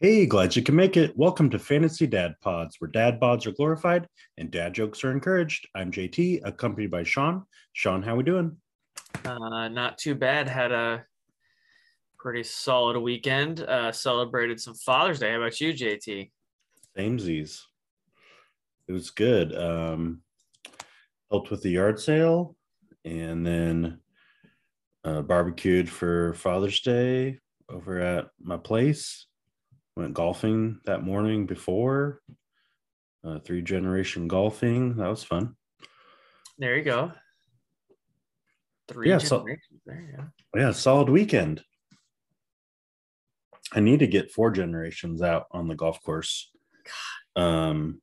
Hey, glad you can make it. Welcome to Fantasy Dad Pods, where dad bods are glorified and dad jokes are encouraged. I'm JT, accompanied by Sean. Sean, how are we doing? Uh, not too bad. Had a pretty solid weekend. Uh, celebrated some Father's Day. How about you, JT? Samesies. It was good. Um, helped with the yard sale and then uh, barbecued for Father's Day over at my place. Went golfing that morning before. Uh, three generation golfing. That was fun. There you go. Three Yeah, so- there go. Yeah, solid weekend. I need to get four generations out on the golf course. Um,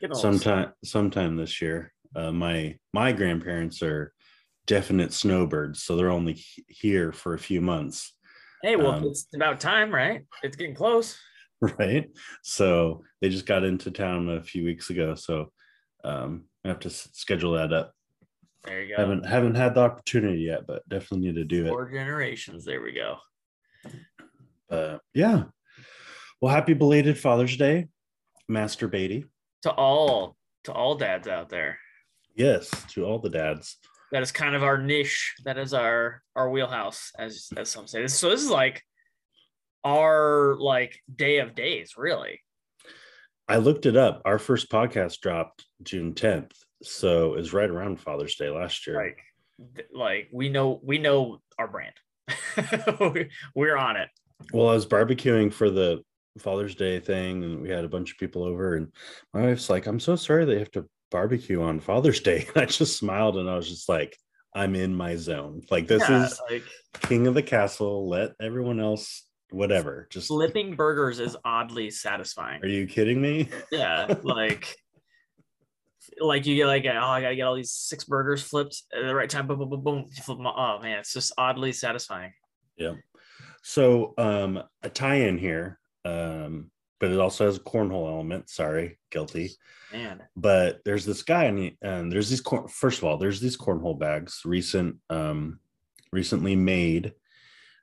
Getting a little- sometime sometime this year. Uh, my my grandparents are definite snowbirds, so they're only here for a few months, Hey, well, um, it's about time, right? It's getting close. right? So they just got into town a few weeks ago, so um, I have to schedule that up. There you go. Haven't haven't had the opportunity yet, but definitely need to do it. Four generations. There we go. Uh, yeah. Well, happy belated Father's Day, Master Beatty. To all, to all dads out there. Yes, to all the dads. That is kind of our niche. That is our our wheelhouse, as as some say. So this is like our like day of days, really. I looked it up. Our first podcast dropped June 10th. So it's right around Father's Day last year. like like we know we know our brand We- we're on it Well, I was barbecuing for the Father's Day thing, and we had a bunch of people over, and my wife's like, I'm so sorry they have to barbecue on Father's Day. I just smiled and I was just like, I'm in my zone. Like this Yeah, is like king of the castle. Let everyone else, whatever. Just flipping burgers is oddly satisfying are you kidding me? yeah like like you get like oh i gotta get all these six burgers flipped at the right time boom boom boom boom flip them oh man it's just oddly satisfying Yeah. So um a tie-in here. Um, but it also has a cornhole element. Sorry, guilty. man But there's this guy and, he, and there's these corn first of all, there's these cornhole bags, recent um recently made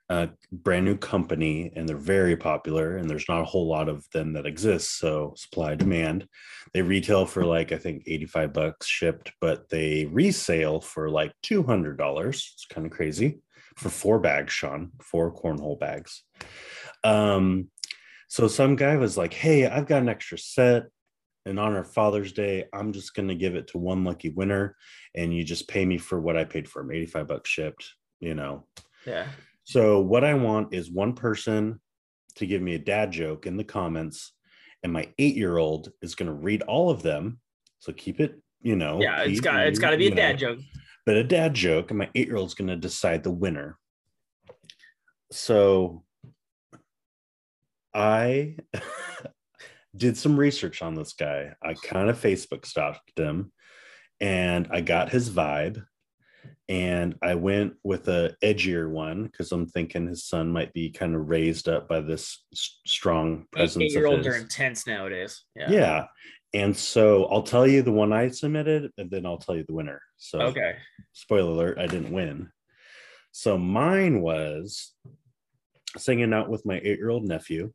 uh brand new company and they're very popular and there's not a whole lot of them that exist. So supply demand. They retail for like I think 85 bucks shipped, but they resale for like $200. It's kind of crazy for four bags, Sean, four cornhole bags. Um, so some guy was like, Hey, I've got an extra set. In honor of Father's Day, I'm just gonna give it to one lucky winner, and you just pay me for what I paid for him, 85 bucks shipped, you know. yeah So what I want is one person to give me a dad joke in the comments, and my eight-year-old is gonna read all of them. So keep it, you know. yeah it's got it's got to be a dad know joke but a dad joke, and my eight year old's going to decide the winner. So I did some research on this guy. I kind of Facebook stalked him and I got his vibe. And I went with a edgier one because I'm thinking his son might be kind of raised up by this strong presence. eight year olds are intense nowadays yeah Yeah. And so I'll tell you the one I submitted and then I'll tell you the winner. So okay spoiler alert, I didn't win. So mine was singing out with my eight year old nephew.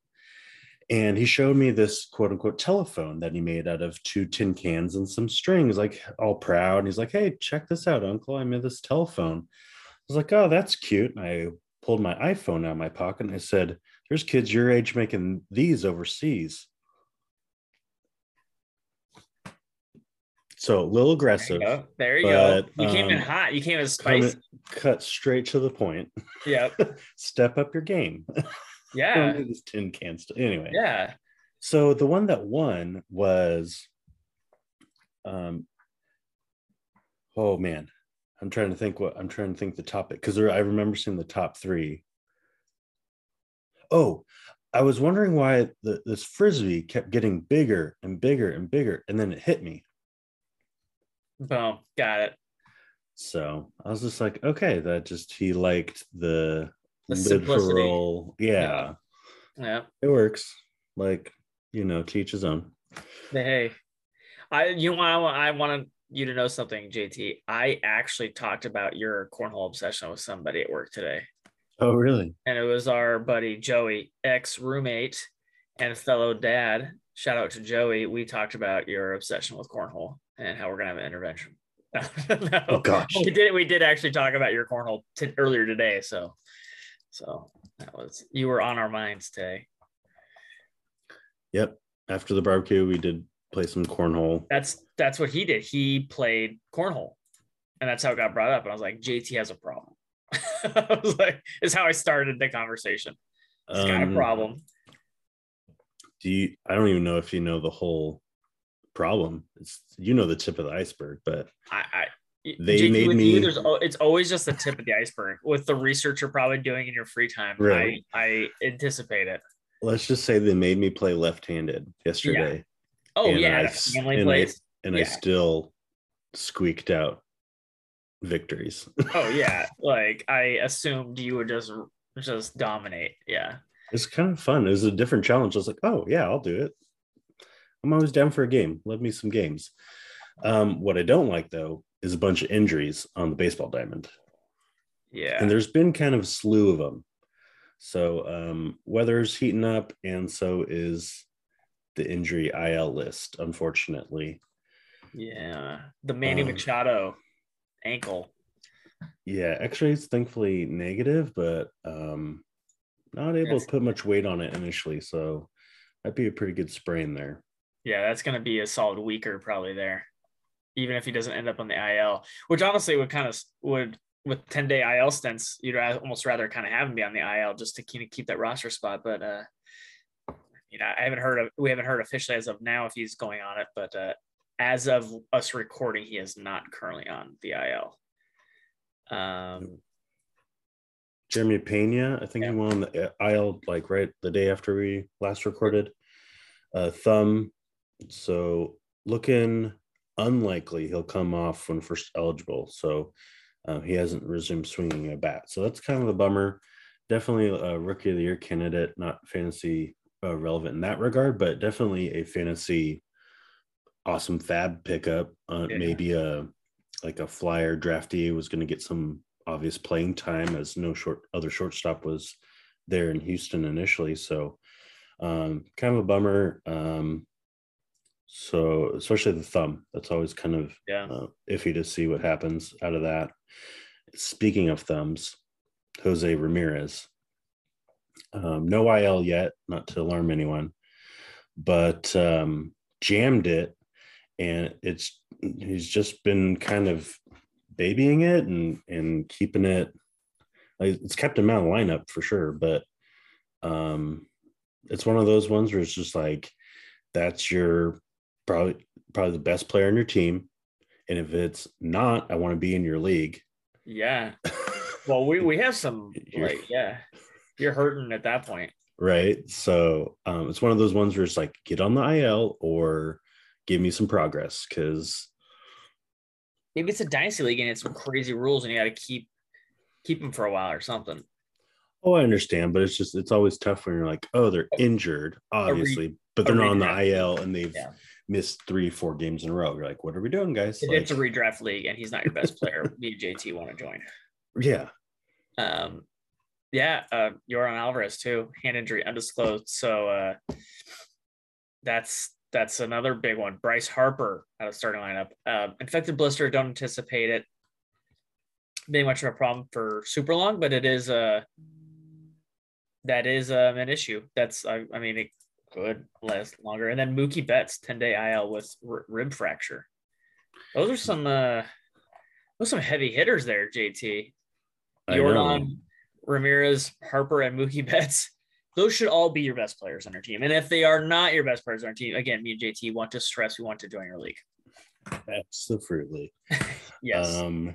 And he showed me this quote unquote telephone that he made out of two tin cans and some strings, like all proud. And he's like, Hey, check this out, uncle. I made this telephone. I was like, Oh, that's cute. And I pulled my iPhone out of my pocket and I said, There's kids your age making these overseas. So a little there aggressive, you go, there you go. you came in um, hot you came in spicy cut straight to the point. yeah Step up your game. yeah this tin can stuff. Anyway, yeah so the one that won was, um, oh man, I'm trying to think what I'm trying to think the topic because I remember seeing the top three. Oh, I was wondering why the, this frisbee kept getting bigger and bigger and bigger, and then it hit me. boom got it So I was just like, okay, that just he liked the, The simplicity. literal, yeah, yeah it works. Like you know, teach his own. Hey, I you know, I want I want you to know something, JT. I actually talked about your cornhole obsession with somebody at work today, Oh, really? and it was our buddy Joey, ex roommate, and fellow dad, shout out to Joey. We talked about your obsession with cornhole and how we're gonna have an intervention. no, Oh, gosh. we did. We did actually talk about your cornhole t- earlier today. So, so that was you were on our minds today. Yep. After the barbecue, we did play some cornhole. That's that's what he did. He played cornhole, and that's how it got brought up. And I was like, JT has a problem. I was like, is how I started the conversation. He's got a Um, problem. Do you? I don't even know if you know the whole problem. It's you know the tip of the iceberg, but I, I They JT, made me- You, there's it's always just the tip of the iceberg with the research you're probably doing in your free time. Right. I, I anticipate it. let's just say they made me play left-handed yesterday, Oh And yeah, I and I- and I still squeaked out victories. Oh yeah, like I assumed you would just just dominate. Yeah, it's kind of fun. It was a different challenge. I was like, oh yeah, I'll do it. I'm always down for a game. Love me some games. Um, what I don't like though is a bunch of injuries on the baseball diamond. yeah. and there's been kind of a slew of them. So um, weather's heating up, and so is the injury IL list. Unfortunately, Yeah, the Manny Um, Machado ankle. yeah, X-rays thankfully negative, but um, not able Yes. to put much weight on it initially. So that'd be a pretty good sprain there. Yeah, that's going to be a solid weaker probably there, even if he doesn't end up on the IL. Which honestly would kind of would with ten day IL stints, you'd almost rather kind of have him be on the IL just to kind of keep that roster spot. But uh, you know, I haven't heard of we haven't heard officially as of now if he's going on it, but uh, as of us recording, he is not currently on the IL. Um, Jeremy Pena, I think Yeah. he on the IL like right the day after we last recorded. Uh, thumb, so looking unlikely he'll come off when first eligible. So uh, he hasn't resumed swinging a bat. So that's kind of a bummer. Definitely a rookie of the year candidate, not fantasy uh, relevant in that regard, but definitely a fantasy awesome fab pickup. Uh, Yeah. Maybe a like a flyer draftee was going to get some obvious playing time as no short other shortstop was there in Houston initially. So um, kind of a bummer. Um, so especially the thumb, that's always kind of yeah, uh, iffy to see what happens out of that. Speaking of thumbs, Jose Ramirez, um, no IL yet, not to alarm anyone, but um, jammed it, and it's he's just been kind of babying it and and keeping it. Like, it's kept him out of lineup for sure, but um, it's one of those ones where it's just like that's your probably probably the best player on your team, and if it's not, I want to be in your league. yeah. Well, we we have some like yeah, you're hurting at that point. right? So um, it's one of those ones where it's like get on the IL or give me some progress because Maybe it's a dynasty league and it's some crazy rules and you got to keep keep them for a while or something. oh, I understand, but it's just it's always tough when you're like, oh, they're injured, obviously, but they're not on the. IL and they've Yeah. Missed three, four games in a row. You're like, what are we doing, guys? Like, it's a redraft league and he's not your best player, me and JT want to join. yeah, Um, yeah, uh, Yordan Alvarez too, hand injury undisclosed. So uh, that's that's another big one. Bryce Harper out of starting lineup. Um, infected blister, don't anticipate it being much of a problem for super long, but it is a that is um, an issue. That's I, I mean it could last longer. And then Mookie Betts, ten day IL with r- rib fracture. Those are some uh, those some heavy hitters there, JT. Jordan, Ramirez, Harper, and Mookie Betts. Those should all be your best players on your team. And if they are not your best players on your team, again, me and JT want to stress we want to join your league. absolutely. Yes. Um,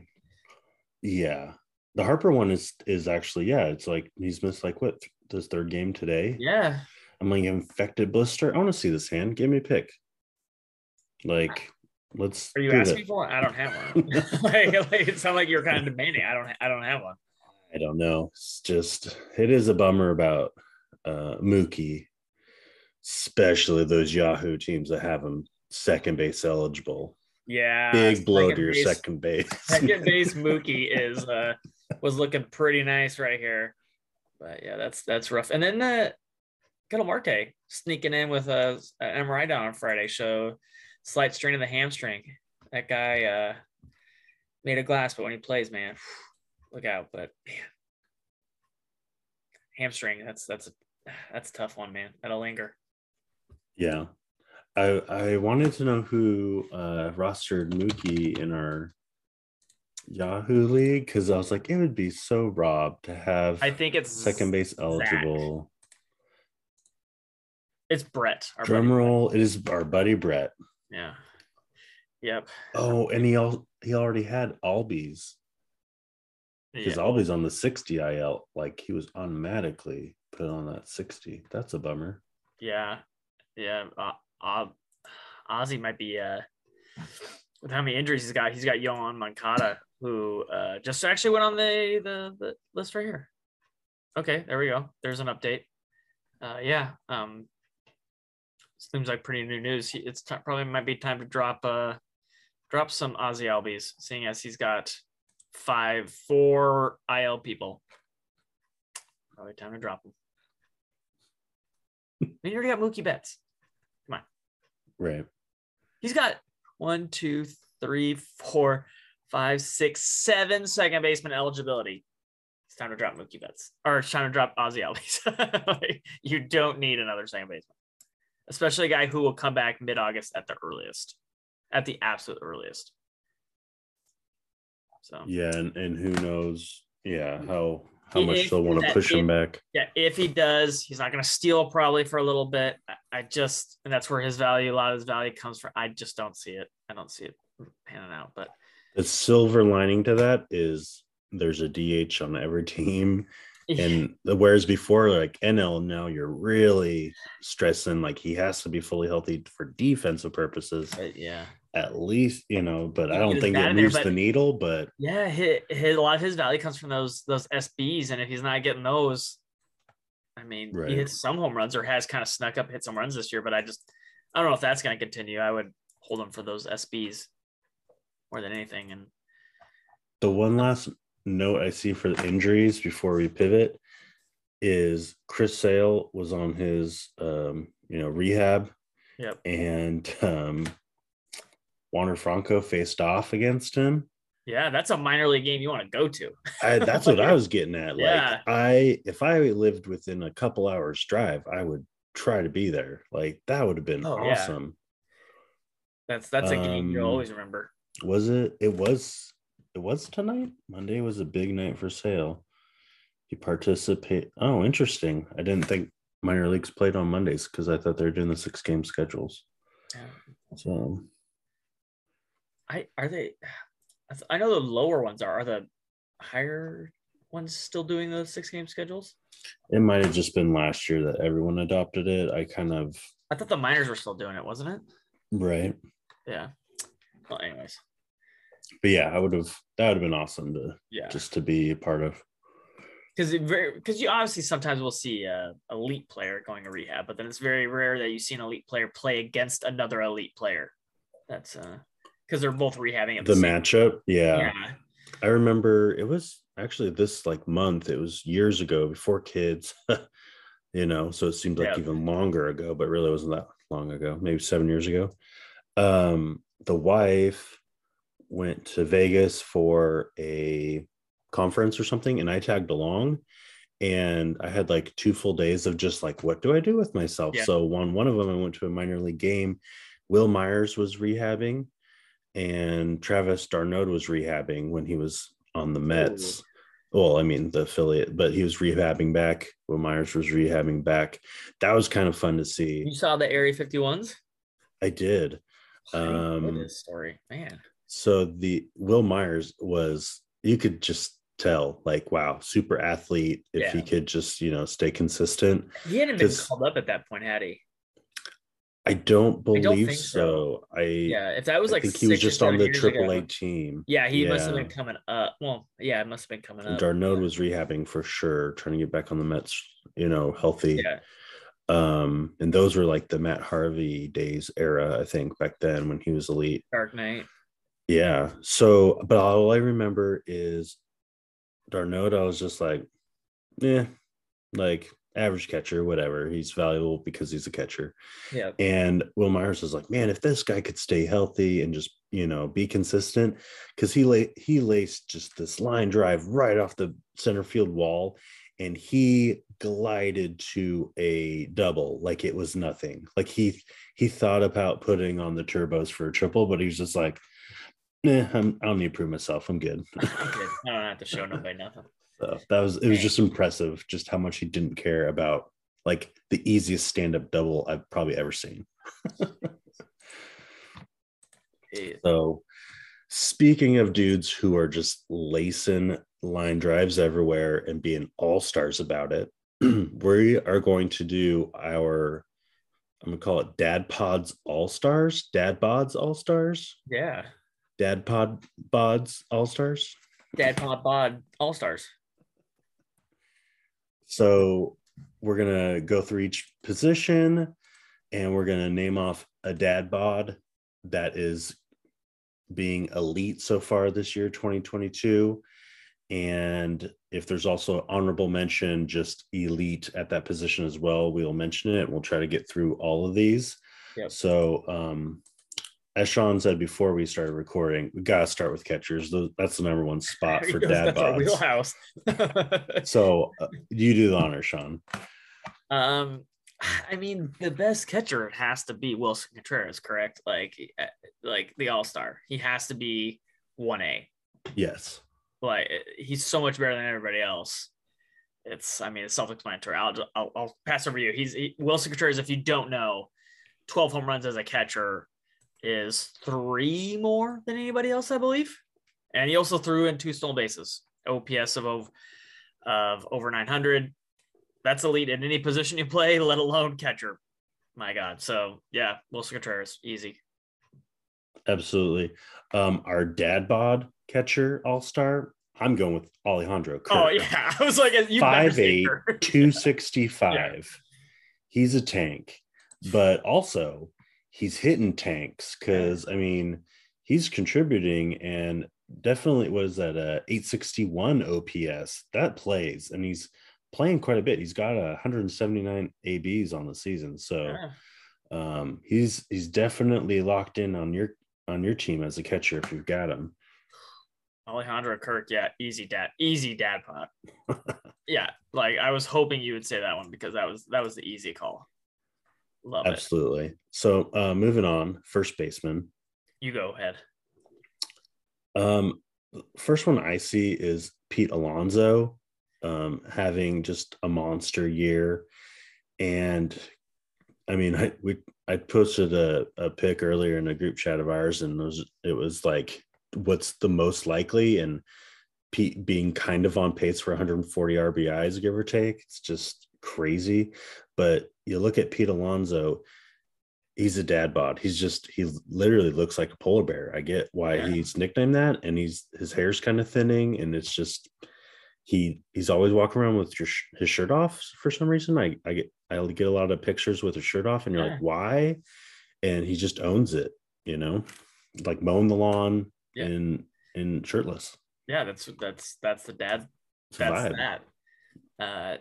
yeah, the Harper one is is actually yeah. It's like he's missed like what this third game today. yeah. I'm like infected blister. I want to see this hand. Give me a pick. Like, let's. Are you asking for one? I don't have one. like, like, it sounds like you're kind of demanding. I don't. I don't have one. I don't know. It's just it is a bummer about uh Mookie, especially those Yahoo teams that have him second base eligible. Yeah. Big blow to your base- second base. Second base Mookie is uh was looking pretty nice right here. But yeah, that's that's rough. And then the Ketel Marte sneaking in with a, a MRI down on Friday. Show slight strain of the hamstring. That guy uh, made a glass, but when he plays, man, look out. But man, hamstring, that's that's a that's a tough one, man. That'll linger. Yeah. I I wanted to know who uh rostered Mookie in our Yahoo league because I was like, it would be so robbed to have I think it's second base Zach. eligible. It's Brett. our Drum buddy. roll, it is our buddy Brett. Yeah. Yep. Oh, and he all he already had Albies because Yeah. Albies on the 60 IL, like he was automatically put on that 60. That's a bummer. Yeah, yeah. Uh, uh, Ozzie might be uh, with how many injuries he's got. He's got Yoan Moncada, who uh, just actually went on the, the the list right here. Okay, there we go. There's an update. Uh, yeah. Um, seems like pretty new news. It's t- probably might be time to drop uh drop some Ozzie Albies, seeing as he's got five four IL people. Probably time to drop them. I mean, you already got Mookie Betts. Come on. Right. He's got one, two, three, four, five, six, seven second baseman eligibility. It's time to drop Mookie Betts, or it's time to drop Ozzie Albies. Like, you don't need another second baseman, especially a guy who will come back mid August at the earliest, at the absolute earliest. So Yeah, and, and who knows, yeah, mm-hmm. how how If much they'll want to push him back. yeah, if he does, he's not going to steal probably for a little bit. I, I just, and that's where his value, a lot of his value comes from. I just don't see it. I don't see it panning out. But The silver lining to that is there's a DH on every team. And the whereas before, like NL, now you're really stressing like he has to be fully healthy for defensive purposes, But yeah, at least, you know, but I don't think it there, moves the needle, but yeah, his, his, a lot of his value comes from those those SBs, and if he's not getting those, I mean, Right. he hits some home runs or has kind of snuck up hit some runs this year. But I just, I don't know if that's going to continue. I would hold him for those SBs more than anything. And the one last note I see for the injuries before we pivot is Chris Sale was on his um, you know, rehab yep, and um Wander Franco faced off against him. yeah, that's a minor league game you want to go to. I, that's what I was getting at. Like Yeah. I if I lived within a couple hours drive, I would try to be there. Like that would have been Oh, yeah. awesome. That's that's a game you'll Um, always remember. Was it? It was it was tonight. Monday was a big night for sale. He participate. Oh, interesting. I didn't think minor leagues played on Mondays because I thought they were doing the six game schedules. Yeah. So um, I are they? I know the lower ones are. Are the higher ones still doing those six game schedules? it might have just been last year that everyone adopted it. I kind of I thought the minors were still doing it, wasn't it? right. Yeah. Well, anyways, But yeah, I would have that would have been awesome to yeah. just to be a part of. because it very because you obviously sometimes will see a elite player going to rehab, but then it's very rare that you see an elite player play against another elite player. That's uh because they're both rehabbing at The same- matchup, yeah. Yeah. I remember it was actually this like month. It was years ago before kids, you know. So it seemed like Yeah. even longer ago, but really wasn't that long ago. Maybe seven years ago. Um, the wife went to Vegas for a conference or something, and I tagged along. And I had like two full days of just like, what do I do with myself? Yeah. So one one of them, I went to a minor league game. Wil Myers was rehabbing, and Travis d'Arnaud was rehabbing when he was on the Mets. Well, I mean the affiliate, but he was rehabbing back. Wil Myers was rehabbing back. That was kind of fun to see. You saw the Area 51s? I did. Um, story, man. So the Wil Myers was you could just tell like wow, super athlete if he could just, you know, stay consistent. He hadn't been called up at that point, had he? I don't I don't believe so. I Yeah, if that was I like think he was just on the triple A team. Yeah, he must have been coming up. Well, yeah, it must have been coming up. d'Arnaud was rehabbing for sure, trying to get back on the Mets, you know, healthy. Yeah, Um, and those were like the Matt Harvey days era, I think, back then when he was elite. Dark Knight. Yeah. So, but all I remember is d'Arnaud. I was just like, yeah, like average catcher, whatever. He's valuable because he's a catcher. Yeah. And Wil Myers was like, man, if this guy could stay healthy and just you know be consistent, because he lay he laced just this line drive right off the center field wall, and he glided to a double like it was nothing. Like he he thought about putting on the turbos for a triple, but he was just like, nah, I'm, I don't need to prove myself. I'm good. I'm good. I don't have to show nobody nothing. So that was it was just impressive just how much he didn't care about like the easiest stand-up double I've probably ever seen. So speaking of dudes who are just lacing line drives everywhere and being all-stars about it, we are going to do our I'm gonna call it Dad Pods All Stars, Dad Bods All Stars, Yeah. Dad Pod Bods All Stars. Dad Pod Bod All Stars. So we're gonna go through each position and we're gonna name off a dad bod that is being elite so far this year, 2022. And if there's also honorable mention, just elite at that position as well, we'll mention it. We'll try to get through all of these. Yep. So um as Sean said before we started recording, we gotta start with catchers. That's the number one spot for dad That's our wheelhouse. So uh, you do the honor, Sean. um, I mean, the best catcher has to be Willson Contreras, correct? Like, uh, like the All Star. He has to be one A. Yes. Like, he's so much better than everybody else. It's, I mean, it's self-explanatory. I'll, I'll, I'll pass over you. He's he, Willson Contreras. If you don't know, twelve home runs as a catcher is three more than anybody else, I believe. And he also threw in two stolen bases, OPS of of, of over 900. That's elite in any position you play, let alone catcher. My God. So yeah, Willson Contreras, easy. Absolutely. Um, our dad bod catcher all star. I'm going with Alejandro. Kirk. Oh yeah, I was like, you Five eight, 265. He's a tank, but also he's hitting tanks because I mean he's contributing and definitely was that a 861 OPS that plays and he's playing quite a bit. He's got a 179 ABs on the season, so um, he's he's definitely locked in on your on your team as a catcher if you've got him. Alejandro Kirk, yeah, easy dad, easy dad pot. yeah, like I was hoping you would say that one because that was that was the easy call. Love it. Absolutely. So uh, moving on, first baseman. You go ahead. Um, first one I see is Pete Alonso um, having just a monster year, and I mean, I we I posted a, a pic earlier in a group chat of ours, and it was it was like, what's the most likely, and Pete being kind of on pace for 140 RBIs, give or take. It's just crazy, but you look at Pete Alonso. He's a dad bod. He's just he literally looks like a polar bear. I get why Yeah. he's nicknamed that, and he's his hair's kind of thinning, and it's just he he's always walking around with your, his shirt off for some reason. I I get I get a lot of pictures with his shirt off, and you're Yeah. like, why? And he just owns it, you know, like mowing the lawn Yeah. and and shirtless. Yeah, that's that's that's the dad that's that. Uh,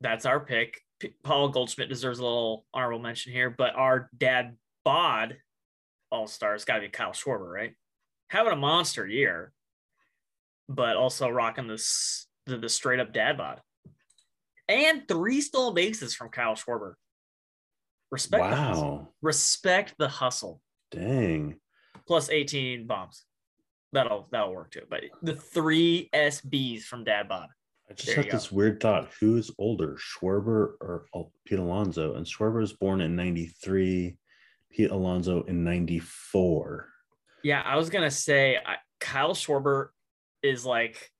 that's our pick. P- Paul Goldschmidt deserves a little honorable mention here, but our dad bod all stars got to be Kyle Schwarber, right? Having a monster year, but also rocking this the, the straight up dad bod, and three stolen bases from Kyle Schwarber. Respect the hustle. Wow, Respect the hustle. dang. Plus 18 bombs. That'll that'll work too. But the three SBs from dad bod. I just There had you go. this weird thought: who's older, Schwarber or Pete Alonso? And Schwarber was born in '93, Pete Alonso in '94. Yeah, I was gonna say I, Kyle Schwarber is like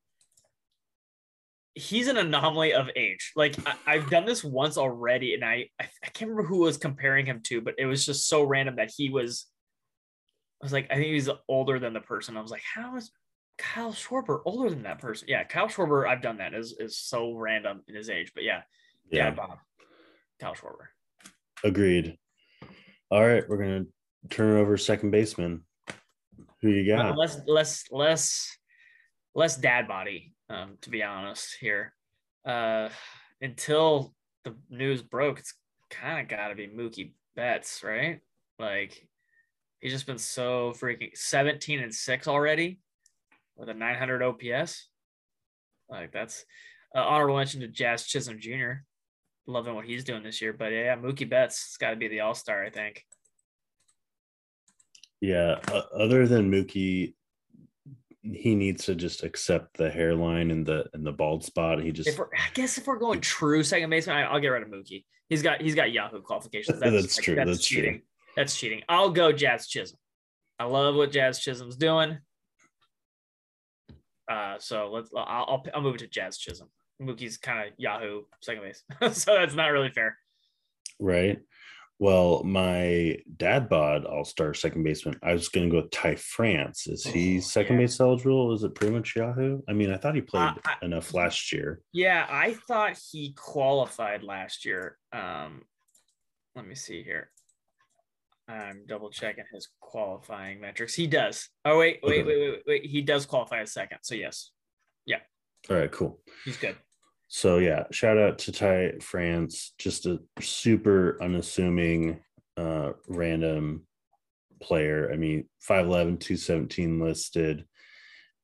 he's an anomaly of age. Like I, I've done this once already, and I, I I can't remember who I was comparing him to, but it was just so random that he was. I was like, I think he's older than the person. I was like, how is Kyle Schwarber older than that person? Yeah, Kyle Schwarber. I've done that. Is is so random in his age, but yeah, yeah, Yeah, Bob, Kyle Schwarber. agreed. All right, we're gonna turn over second baseman. Who you Uh, got? less less less less dad body um to be honest here uh until the news broke, it's kind of got to be Mookie Betts, right? Like he's just been so freaking 17 and six already with a 900 OPS. Like that's uh, honorable mention to Jazz Chisholm Jr. Loving what he's doing this year, but yeah, Mookie Betts has got to be the All Star, I think. Yeah, uh, other than Mookie, he needs to just accept the hairline and the and the bald spot. He just. If I guess if we're going true second baseman, I, will get rid of Mookie. He's got he's got Yahoo qualifications. That's, that's true. That's, that's cheating. True. That's cheating. I'll go Jazz Chisholm. I love what Jazz Chisholm's doing. Uh, so let's I'll, I'll I'll move it to Jazz Chisholm. Mookie's kind of Yahoo second base, so that's not really fair. Right. Well, my dad bod all star second baseman. I was going to go with Ty France. Is he oh, second yeah. base eligible? Is it pretty much Yahoo? I mean, I thought he played uh, I, enough last year. Yeah, I thought he qualified last year. Um, let me see here. I'm double checking his qualifying metrics. He does. Oh wait, wait, okay. wait, wait, wait. He does qualify as second. So yes, yeah. All right, cool. He's good. So yeah, shout out to Ty France, just a super unassuming, uh, random player. I mean, 5'11, 217 listed,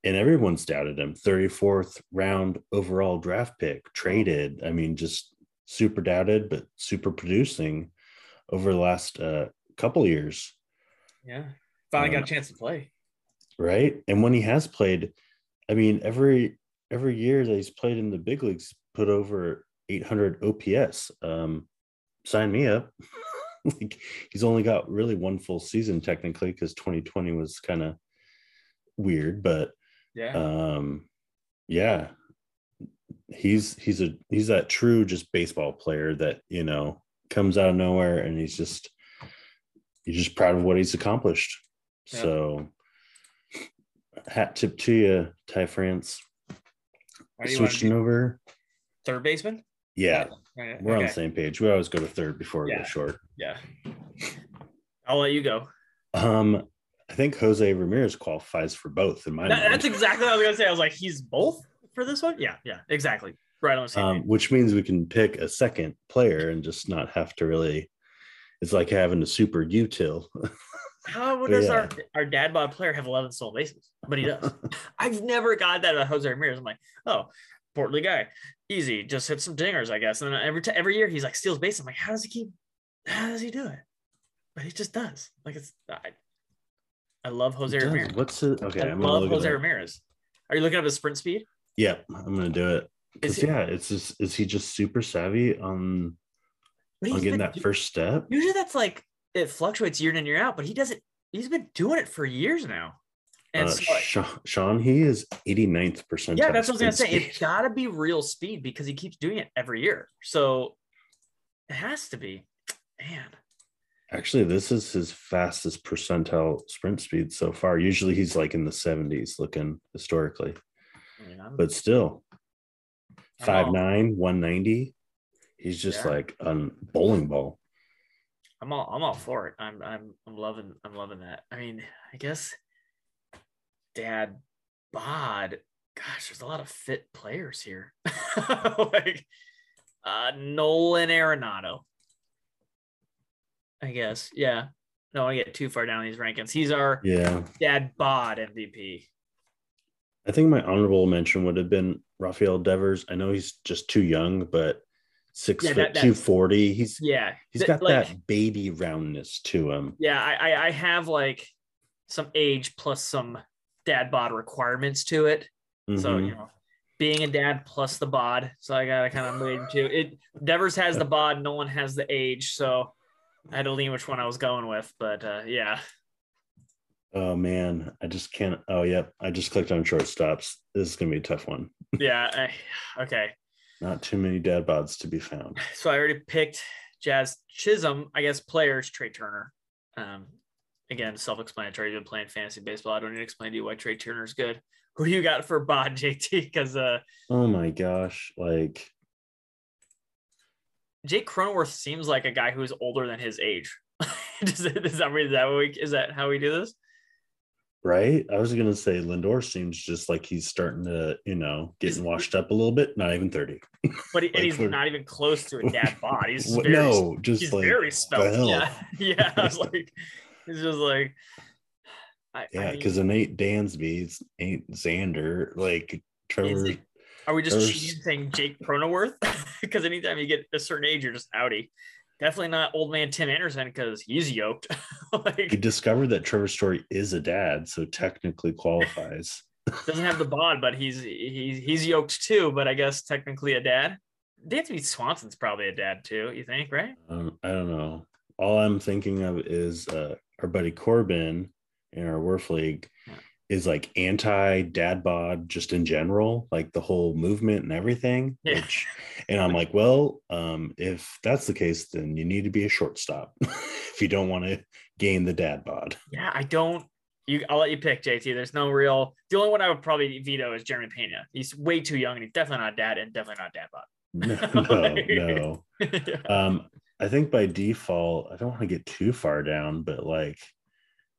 and everyone's doubted him. 34th round overall draft pick, traded. I mean, just super doubted, but super producing over the last uh, couple years. Yeah. Finally got a um, chance to play. Right. And when he has played, I mean, every every year that he's played in the big leagues, put over 800 OPS. Um, sign me up. like he's only got really one full season technically because 2020 was kind of weird, but yeah, um, yeah, he's he's a he's that true just baseball player that you know comes out of nowhere and he's just he's just proud of what he's accomplished. Yeah. So hat tip to you, Ty France. Switching over. Third baseman? Yeah. Right. We're okay. on the same page. We always go to third before we yeah. go short. Yeah. I'll let you go. Um, I think Jose Ramirez qualifies for both in my that, That's exactly what I was gonna say. I was like, he's both for this one? Yeah, yeah, exactly. Right on the same. Um, which means we can pick a second player and just not have to really it's like having a super util. How does yeah. our, our dad bod player have 11 stolen bases? But he does. I've never got that about Jose Ramirez. I'm like, oh, portly guy, easy, just hit some dingers, I guess. And then every t- every year he's like steals base. I'm like, how does he keep? How does he do it? But he just does. Like it's. I, I love Jose Ramirez. What's it? Okay, I I'm love Jose Ramirez. Are you looking up his sprint speed? Yeah, I'm gonna do it. Because yeah, it's just is he just super savvy on on getting that first step. Usually that's like it fluctuates year in and year out, but he doesn't. He's been doing it for years now. And uh, so, Sean, Sean, he is 89th percent. Yeah, that's what I was gonna say. It's gotta be real speed because he keeps doing it every year. So it has to be. Man. Actually, this is his fastest percentile sprint speed so far. Usually he's like in the 70s looking historically. Mean, but still, five nine, 190. He's just yeah. like a bowling ball. I'm all I'm all for it. I'm I'm I'm loving I'm loving that. I mean, I guess Dad Bod, gosh, there's a lot of fit players here. like uh Nolan Arenado. I guess. Yeah. Don't want to get too far down these rankings. He's our yeah dad bod MVP. I think my honorable mention would have been Rafael Devers. I know he's just too young, but six yeah, foot two forty. He's yeah, he's got like, that baby roundness to him. Yeah, I I have like some age plus some dad bod requirements to it. Mm-hmm. So you know, being a dad plus the bod. So I gotta kind of lean to it. Devers has the bod, no one has the age. So I had to lean which one I was going with. But uh, yeah. Oh man, I just can't. Oh yep, I just clicked on shortstops. This is gonna be a tough one. yeah. I, okay. Not too many dad bods to be found. So I already picked Jazz Chisholm. I guess players Trea Turner. Um, again, self-explanatory. You've been playing fantasy baseball. I don't need to explain to you why Trea Turner's good. Who you got for bod, JT? Because uh, oh my gosh, like Jake Cronenworth seems like a guy who's older than his age. is, is that is that, we, is that how we do this? Right? I was gonna say Lindor seems just like he's starting to, you know, getting washed up a little bit. Not even thirty. But he, and Like, he's not even close to a dad bod. He's very, no, just he's like very hell? Yeah, yeah. I was like, it's just like, I, yeah, I because mean, it ain't Dansby, it's ain't Xander. Like Trevor, it- are we just Trevor's- cheating saying Jake Cronenworth? Because anytime you get a certain age, you're just outie. Definitely not old man Tim Anderson because he's yoked. he like discovered that Trevor Story is a dad, so technically qualifies. doesn't have the bod, but he's he's he's yoked too. But I guess technically a dad. Dansby Swanson's probably a dad too. You think, right? Um, I don't know. All I'm thinking of is uh, our buddy Corbin in our Worf League Yeah. Is like anti dad bod just in general, like the whole movement and everything. Yeah. Which, and I'm like, well, um, if that's the case, then you need to be a shortstop if you don't want to gain the dad bod. Yeah, I don't. You, I'll let you pick, JT. There's no real. The only one I would probably veto is Jeremy Pena. He's way too young, and he's definitely not dad, and definitely not dad bod. No, no. Um, I think by default, I don't want to get too far down, but like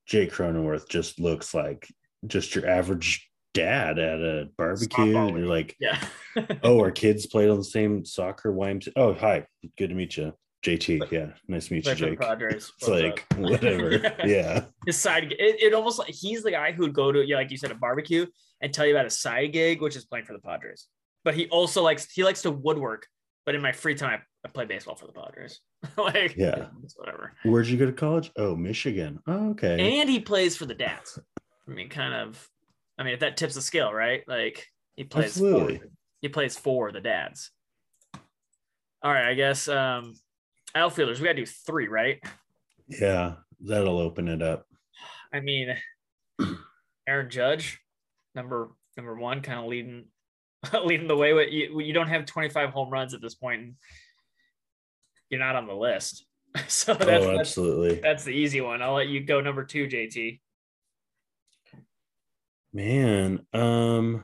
Jake Cronenworth just looks like just your average dad at a barbecue. And you're like, yeah. oh, our kids played on the same soccer YMCA. Oh, hi, good to meet you, JT. Yeah, nice to meet you, Play for the Jake. Padres. It's like up? whatever. yeah, his side. It, it almost like he's the guy who would go to, yeah, like you said, a barbecue and tell you about a side gig, which is playing for the Padres. But he also likes he likes to woodwork. But in my free time, I, I play baseball for the Padres. like, Yeah. whatever. where'd you go to college? Oh, Michigan. Oh, okay. and he plays for the dads. I mean, kind of. I mean, if that tips the scale, right? Like he plays. Absolutely. For, he plays for the dads. All right, I guess um outfielders. We gotta do three, right? yeah, that'll open it up. I mean, Aaron Judge, number number one, kind of leading leading the way. With you, you don't have 25 home runs at this point, and you're not on the list. So that's, oh, that's absolutely. that's the easy one. I'll let you go number two, JT. Man, um,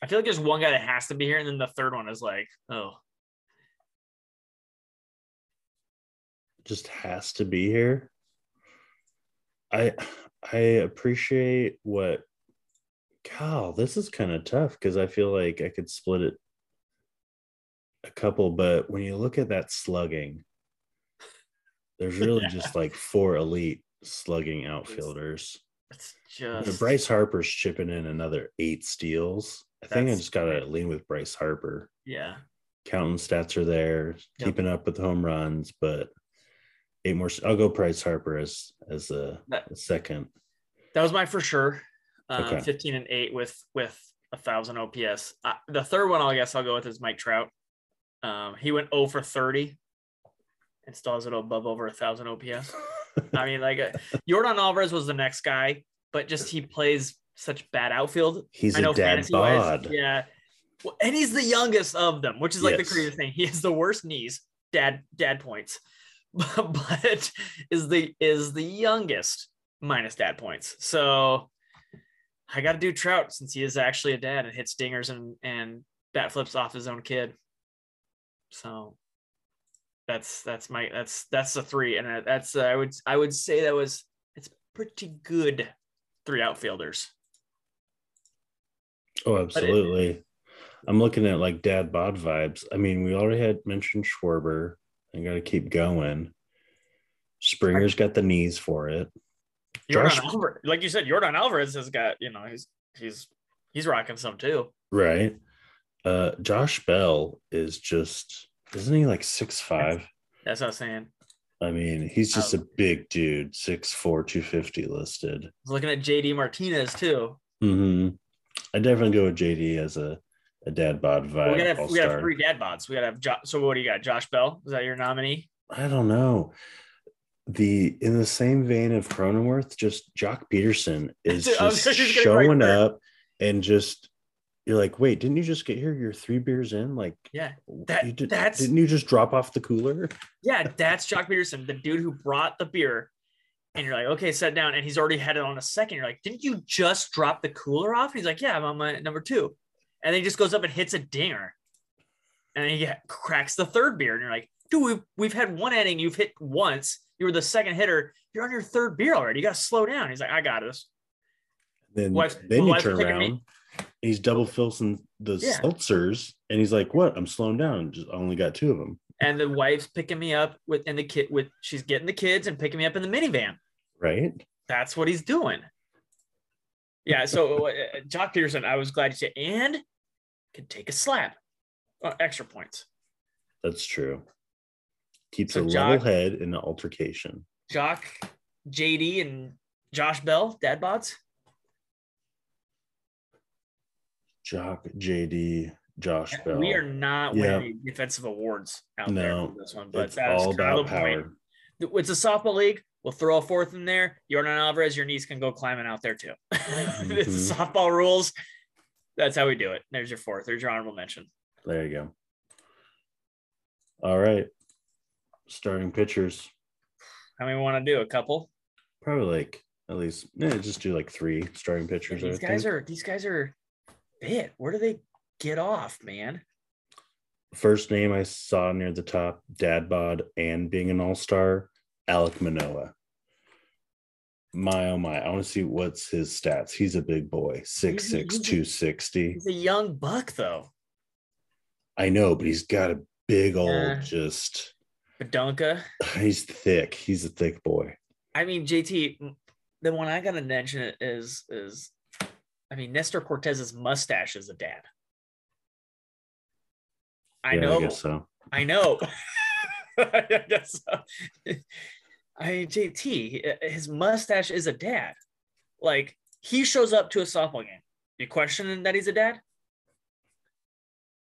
I feel like there's one guy that has to be here, and then the third one is like, oh, just has to be here. I I appreciate what Cal, this is kind of tough because I feel like I could split it a couple, but when you look at that slugging, there's really Yeah. just like four elite slugging outfielders. It's just Bryce Harper's chipping in another eight steals. I think I just gotta lean with Bryce Harper. yeah. Counting stats are there, Yep. keeping up with home runs, but eight more. I'll go Bryce Harper as as a, That- a second. That was my for sure. Uh, Okay. 15 and eight with with a thousand OPS. Uh, the third one, I guess I'll go with is Mike Trout. Um, he went 0 for 30 and still has it above over a thousand OPS. I mean, like uh, Jordan Alvarez was the next guy, but just he plays such bad outfield. He's I know a dad bod. yeah. Well, and he's the youngest of them, which is like Yes. the craziest thing. He has the worst knees, dad dad points, but is the is the youngest minus dad points. So I got to do Trout since he is actually a dad and hits dingers and and bat flips off his own kid. So that's that's my that's that's the three, and that's uh, I would I would say that was it's pretty good three outfielders. Oh, absolutely. I'm looking at like dad bod vibes. I mean, we already had mentioned Schwarber. I got to keep going. Springer's got the knees for it. Jordan Josh- Alvarez, like you said, Jordan Alvarez has got you know he's he's he's rocking some too. Right. Uh Josh Bell is just isn't he like six five? That's what I'm saying. I mean, he's just Oh. a big dude, 6'4, 250 listed. I was looking at JD Martinez too. hmm I definitely go with JD as a, a dad bod vibe. we gotta have, we gotta have three dad bods. We gotta have jo- so what do you got? Josh Bell is that your nominee? I don't know. The in the same vein of Cronenworth, just Joc Pederson is Dude, I was just just gonna go right showing up and just you're like, wait, didn't you just get here? You're three beers in, like Yeah, That- you did, that's- didn't you just drop off the cooler? yeah, that's Joc Pederson, the dude who brought the beer. And you're like, okay, set down. And he's already had it on a second. You're like, didn't you just drop the cooler off? He's like, yeah, I'm on my number two. And then he just goes up and hits a dinger. and he cracks the third beer, and you're like, dude, we've, we've had one inning, you've hit once, you were the second hitter, you're on your third beer already. You got to slow down. He's like, I got this. Then, Wife's- then you turn around. me. He's double filling the Yeah. seltzers, and he's like, "What? I'm slowing down. Just I only got two of them." And the wife's picking me up with, and the kid with, she's getting the kids and picking me up in the minivan. Right? That's what he's doing. Yeah. So, uh, Joc Pederson, I was glad to say, and can take a slap, uh, extra points. That's true. Keeps So a Joc- level head in an altercation. Joc, JD, and Josh Bell, dad bods. Joc, JD, Josh Bell. We are not Yeah. winning defensive awards out there no, for this one, but it's that's all about the point. power. It's a softball league. We'll throw a fourth in there. Yordan Alvarez, your niece can go climbing out there too. it's Mhm. softball rules. That's how we do it. There's your fourth. There's your honorable mention. There you go. All right. Starting pitchers. How many want to do? A couple. Probably like at least yeah, just do like three starting Yeah, pitchers. these I guys think. are these guys are bit. Where do they get off, man? First name I saw near the top, dad bod and being an all-star, Alek Manoah. My oh my, I want to see what's his stats. He's a big boy, 6'6, he's a- 260. He's a young buck though. I know, but he's got a big old Yeah. just Badunka. he's thick. He's a thick boy. I mean, JT, the one I gotta mention is is I mean Nestor Cortes's mustache is a dad. I Yeah, know. I so. I know. I guess so. I mean, JT, his mustache is a dad. Like he shows up to a softball game. You questioning that he's a dad?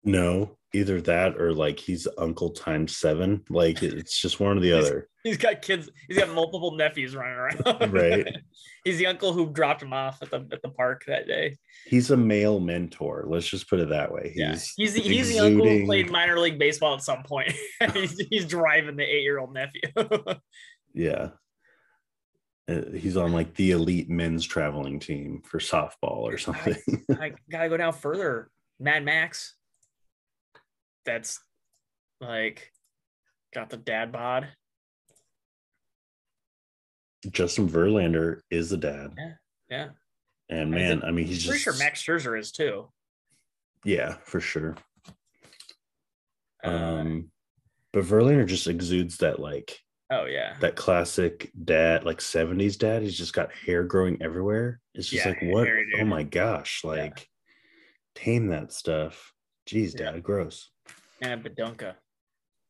No, either that or like he's uncle times seven. Like it's just one or the other. He's got kids. He's got multiple nephews running around. Right. he's the uncle who dropped him off at the at the park that day. He's a male mentor. Let's just put it that way. Yeah, He's he's the, he's the uncle who played minor league baseball at some point. he's, he's driving the eight year old nephew. Yeah. Uh, he's on like the elite men's traveling team for softball or something. I gotta go down further. Mad Max. That's like got the dad bod. Justin Verlander is the dad. Yeah, And I man, think- I mean, he's pretty just, sure Max Scherzer is too. yeah, for sure. Uh, Um, but Verlander just exudes that like oh yeah, that classic dad, like 70s dad. He's just got hair growing everywhere. It's just Yeah, like, what? Oh my gosh. Like, tame that stuff. Jeez, Yeah. dad, gross. and Badunka.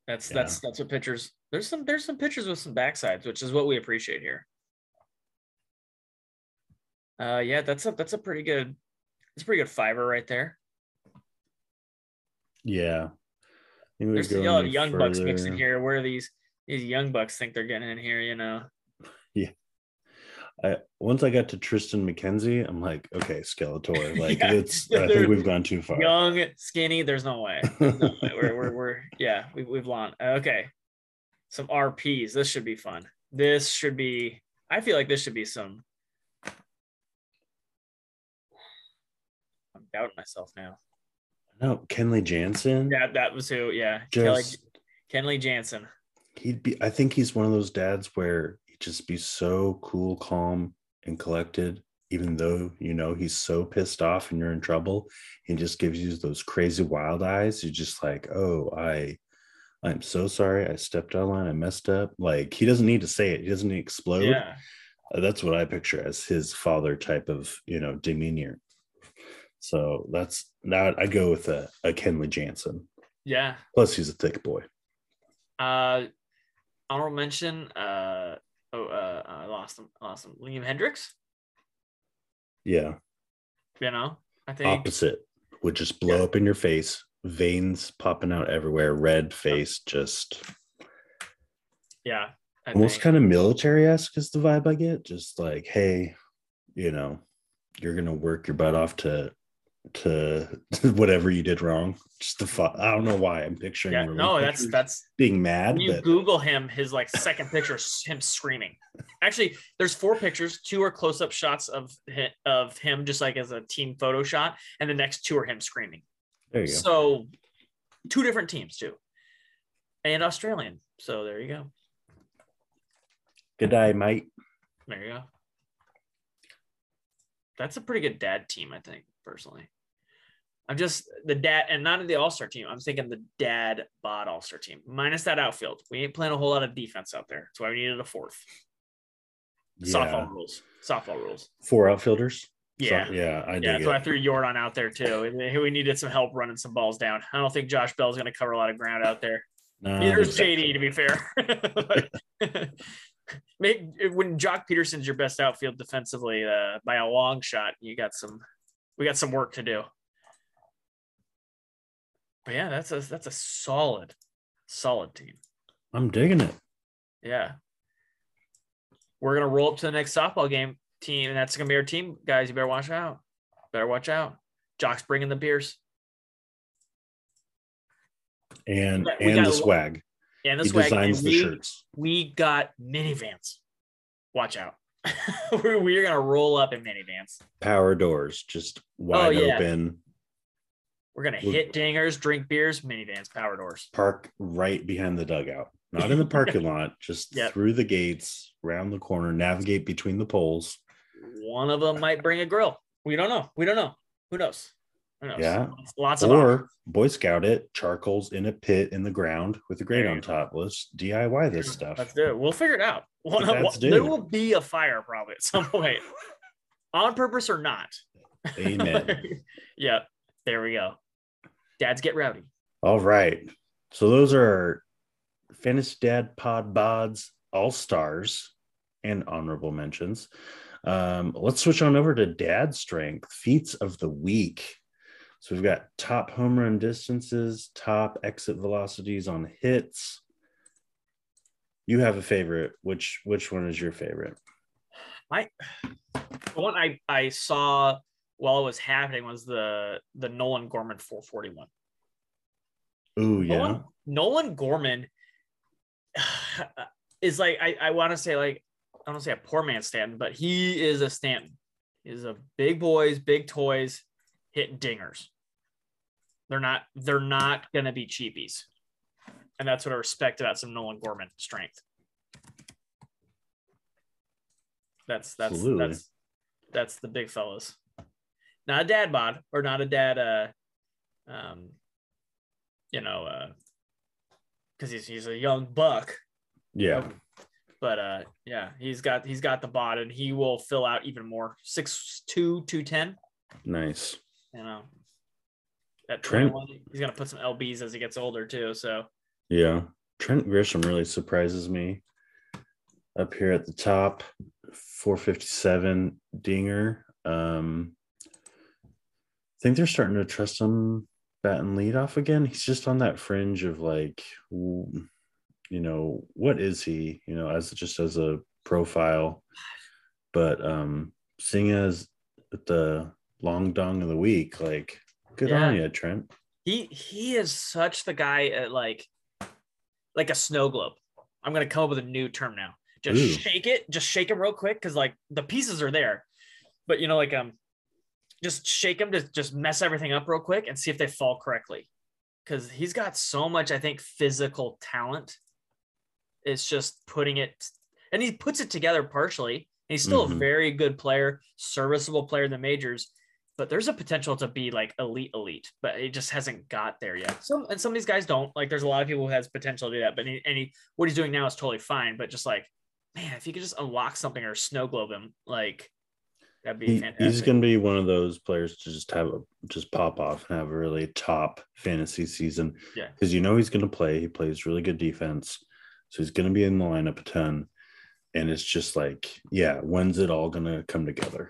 That's Yeah. that's that's what pitchers. There's some there's some pitchers with some backsides, which is what we appreciate here. Uh, yeah, that's a that's a pretty good, it's a pretty good fiber right there. Yeah. There's go a lot of any young bucks mixed in here. Where these these young bucks think they're getting in here, you know? I, once I got to Triston McKenzie, I'm like, okay, Skeletor. Like, Yeah, it's, yeah, I think we've gone too far. Young, skinny. There's no way. There's no way. We're, we're, we're yeah. We, we've launched. Okay, some RPs. This should be fun. This should be. I feel like this should be some. I'm doubting myself now. no, Kenley Jansen. Yeah, that was who. Yeah, Kelly just Kenley Jansen. he'd be I think he's one of those dads where he'd just be so cool, calm, and collected, even though you know he's so pissed off and you're in trouble. He just gives you those crazy wild eyes. You're just like, oh, I I'm so sorry. I stepped out of line. I messed up. Like he doesn't need to say it. He doesn't need to explode. Yeah, Uh, that's what I picture as his father type of you know demeanor. So that's that I go with a, a Kenley Jansen. yeah. Plus he's a thick boy. Uh, honorable mention. Uh, oh, uh, I lost him. I lost him. Liam Hendriks. Yeah. You know, I think. Opposite would just blow Yeah. up in your face, veins popping out everywhere, red face, just Yeah. I almost think. kind of military esque is the vibe I get. Just like, hey, you know, you're gonna work your butt off to to whatever you did wrong. Just the fun. I don't know why I'm picturing. Yeah, no, that's that's being mad, you but Google him, his like second picture him screaming. Actually, there's four pictures. Two are close-up shots of of him, just like as a team photo shot, and the next two are him screaming. There you go. So two different teams too, and Australian. So there you go. Good day, mate. There you go. That's a pretty good dad team, I think, personally. I'm just the dad, and not in the All Star team. I'm thinking the dad bod All Star team, minus that outfield. We ain't playing a whole lot of defense out there. That's why we needed a fourth. Yeah. Softball rules. Softball rules. Four outfielders. Yeah. So- yeah, I Yeah, so I threw Jordan out there too. And We needed some help running some balls down. I don't think Josh Bell's going to cover a lot of ground out there. No, Neither is there's- JD, to be fair. Make when Joc Pederson's your best outfield defensively uh, by a long shot, you got some. We got some work to do. But yeah, that's a that's a solid, solid team. I'm digging it. Yeah. We're gonna roll up to the next softball game team, and that's gonna be our team, guys. You better watch out. Better watch out. Joc's bringing the beers And We and got the swag. and the He swag. designs and the we, shirts. we got minivans. Watch out. we're, we're gonna roll up in minivans. Power doors, just wide Oh, yeah. open. We're gonna hit dingers, drink beers, minivans, power doors. Park right behind the dugout. Not in the parking lot, just Yep. through the gates, round the corner, navigate between the poles. One of them might bring a grill. We don't know. We don't know. Who knows? Who knows? Yeah. Lots, lots of Or Boy Scout it, charcoals in a pit in the ground with a grate on top. Let's DIY this stuff. Let's do it. We'll figure it out. One, Let's one- do there will be a fire probably at some point, on purpose or not. Amen. yeah, there we go. Dads get rowdy. All right. So those are Fantasy Dad Pod Bods All Stars and honorable mentions. Um, let's switch on over to Dad Strength Feats of the Week. So we've got top home run distances, top exit velocities on hits. You have a favorite. Which which one is your favorite? My the one I I saw while it was happening was the the Nolan Gorman 441. Ooh, yeah. Nolan, Nolan Gorman is like I, I want to say like I don't say a poor man Stanton, but he is a Stanton. He's a big boys, big toys, hit dingers. They're not they're not gonna be cheapies. And that's what I respect about some Nolan Gorman strength. That's that's Absolutely. that's that's the big fellas. Not a dad bod or not a dad uh um you know uh because he's he's a young buck Yeah. But uh yeah he's got he's got the bod and he will fill out even more six two two ten Nice. you know at Trent- he's gonna put some lbs as he gets older too so Yeah. Trent Grisham really surprises me up here at the top. 457 dinger. Um I think they're starting to trust him batting lead off again. He's just on that fringe of like w- you know, what is he, you know, as just as a profile. But um seeing as the long dong of the week, like good on Yeah. you, Trent. he he is such the guy at like like a snow globe i'm gonna come up with a new term now just Ooh. shake it just shake him real quick because like the pieces are there but you know like um just shake him to just mess everything up real quick and see if they fall correctly because he's got so much i think physical talent it's just putting it and he puts it together partially he's still a Mhm. very good player serviceable player in the majors but there's a potential to be like elite elite but it just hasn't got there yet some and some of these guys don't like there's a lot of people who has potential to do that but he, and he what he's doing now is totally fine but just like man if you could just unlock something or snow globe him like that'd be He, fantastic he's going to be one of those players to just have a just pop off and have a really top fantasy season. Yeah. because you know he's going to play. He plays really good defense, so he's going to be in the lineup a ton. And it's just like, yeah, when's it all going to come together?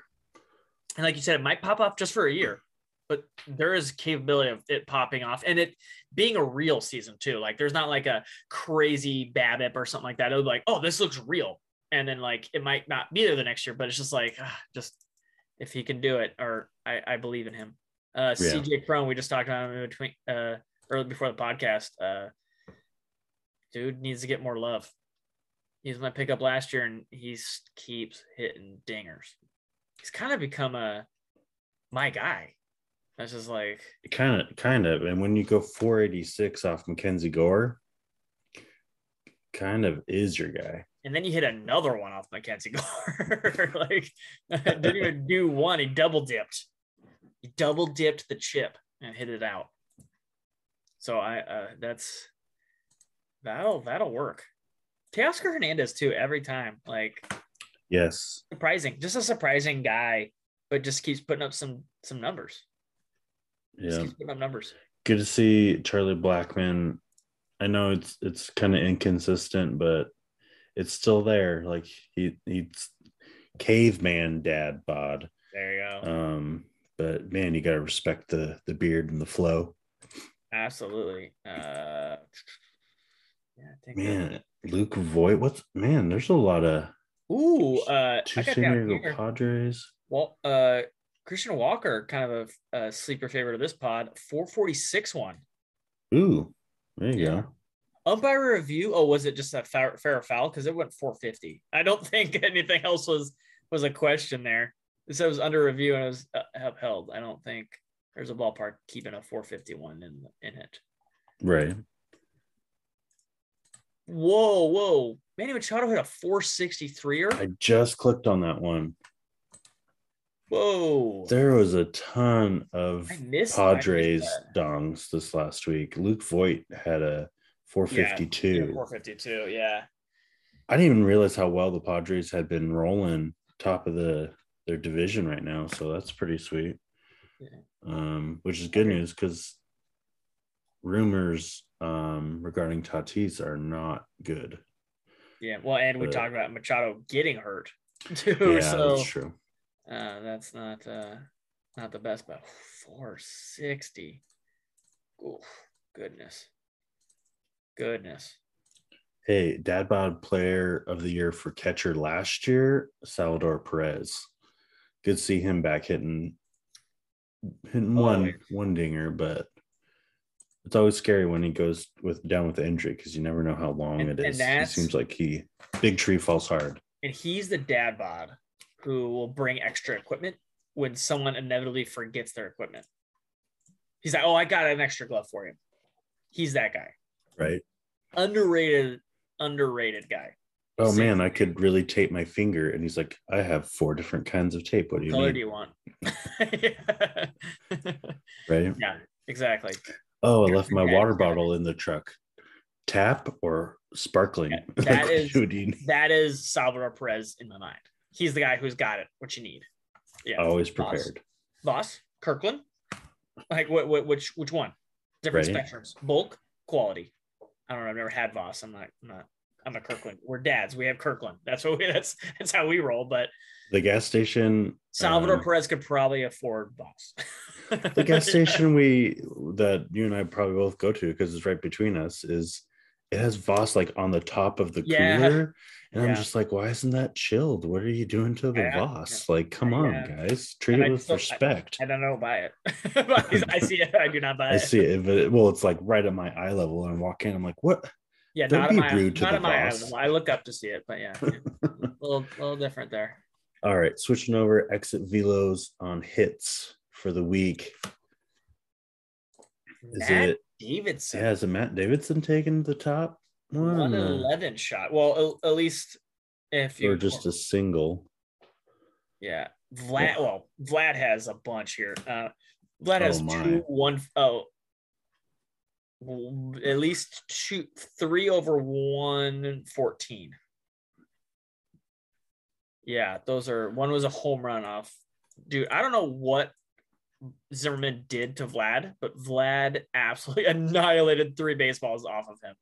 and like you said it might pop off just for a year but there is capability of it popping off and it being a real season too like there's not like a crazy babip or something like that it'll be like oh this looks real and then like it might not be there the next year but it's just like ah, just if he can do it or i, I believe in him uh Yeah. cj Cron we just talked about him in between uh early before the podcast uh dude needs to get more love He's my pickup last year and he keeps hitting dingers he's kind of become a my guy. That's just like kind of, kind of. And when you go 486 off Mackenzie Gore, kind of is your guy. and then you hit another one off Mackenzie Gore. like didn't even do one. He double dipped. He double dipped the chip and hit it out. So I uh that's that'll that'll work. Teoscar Hernandez too, every time. Like Yes. surprising, just a surprising guy, but just keeps putting up some some numbers. Just Yeah. keeps putting up numbers. Good to see Charlie Blackmon. I know it's it's kind of inconsistent, but it's still there. Like he he's caveman dad bod. There you go. Um, but man, you gotta respect the the beard and the flow. Absolutely. Uh yeah, Man, Luke Voit, what's man? There's a lot of Ooh, uh, two San Diego. Padres. Well, uh, Christian Walker, kind of a, a sleeper favorite of this pod, 446 one. Ooh, there you Yeah. go. Umpire review. Oh, was it just a fair, fair foul? Because it went 450. I don't think anything else was was a question there. It said it was under review and it was uh, upheld. I don't think there's a ballpark keeping a 451 in in it. Right. Whoa, whoa! Manny Machado hit a 463er. I just clicked on that one. Whoa! There was a ton of missed Padres dongs this last week. Luke Voit had a 452. Yeah, 452. Yeah. I didn't even realize how well the Padres had been rolling top of the their division right now. So that's pretty sweet. Yeah. Um, which is good Okay. news because rumors um, regarding Tatis are not good. Yeah, well, and we But- talked about Machado getting hurt too. Yeah, so that's true. uh, that's not uh, not the best, but 460. Oof, goodness, goodness. Hey, Dad Bod Player of the Year for catcher last year, Salvador Perez. Good to see him back hitting hitting one Always. one dinger, but it's always scary when he goes with down with the injury because you never know how long And- it is. That's- seems like he big tree falls hard. And he's the dad bod who will bring extra equipment when someone inevitably forgets their equipment. He's like, "Oh, I got an extra glove for you." He's that guy. Right. Underrated, underrated guy. Oh Same man, I could really tape my finger. And he's like, I have four different kinds of tape. What do you color mean? do you want? yeah. right. yeah, exactly. Oh, I left my water bottle in the truck. Tap or sparkling? That is- what do you need? That is Salvador Perez in my mind. He's the guy who's got it. What you need. Yeah. Always Boss. prepared. Voss, Kirkland. Like what, what which which one? Different Right. spectrums. Bulk, quality. I don't know. I've never had Voss. I'm not I'm not I'm a Kirkland. We're dads. We have Kirkland. That's what we that's that's how we roll. But The gas station. Salvador um, Perez could probably afford Voss. the gas station we that you and I probably both go to because it's right between us is it has Voss like on the top of the Yeah. cooler. And I'm just like, why isn't that chilled? What are you doing to the Yeah. Voss? Like, come on, guys. Treat And it I with still- I- respect. I don't know buy it. I see it. I do not buy it. I see it, but well, it's like right at my eye level. And I walk in, I'm like, what? Yeah, Don't not be at my rude to not the at my eye level. I look up to see it, but yeah, yeah. a little little different there. All right, switching over, exit velos on hits for the week. Is Matt it Davidson, yeah, is it Matt Davidson taking the top one? one or- eleven shot. Well, at, at least if you or just a single? yeah, Vlad. Well, Vlad has a bunch here. Uh, Vlad has Oh, my. two one oh. At least two, three over one fourteen. Yeah, those are one was a home run off. Dude, I don't know what Zimmermann did to Vlad, but Vlad absolutely annihilated three baseballs off of him.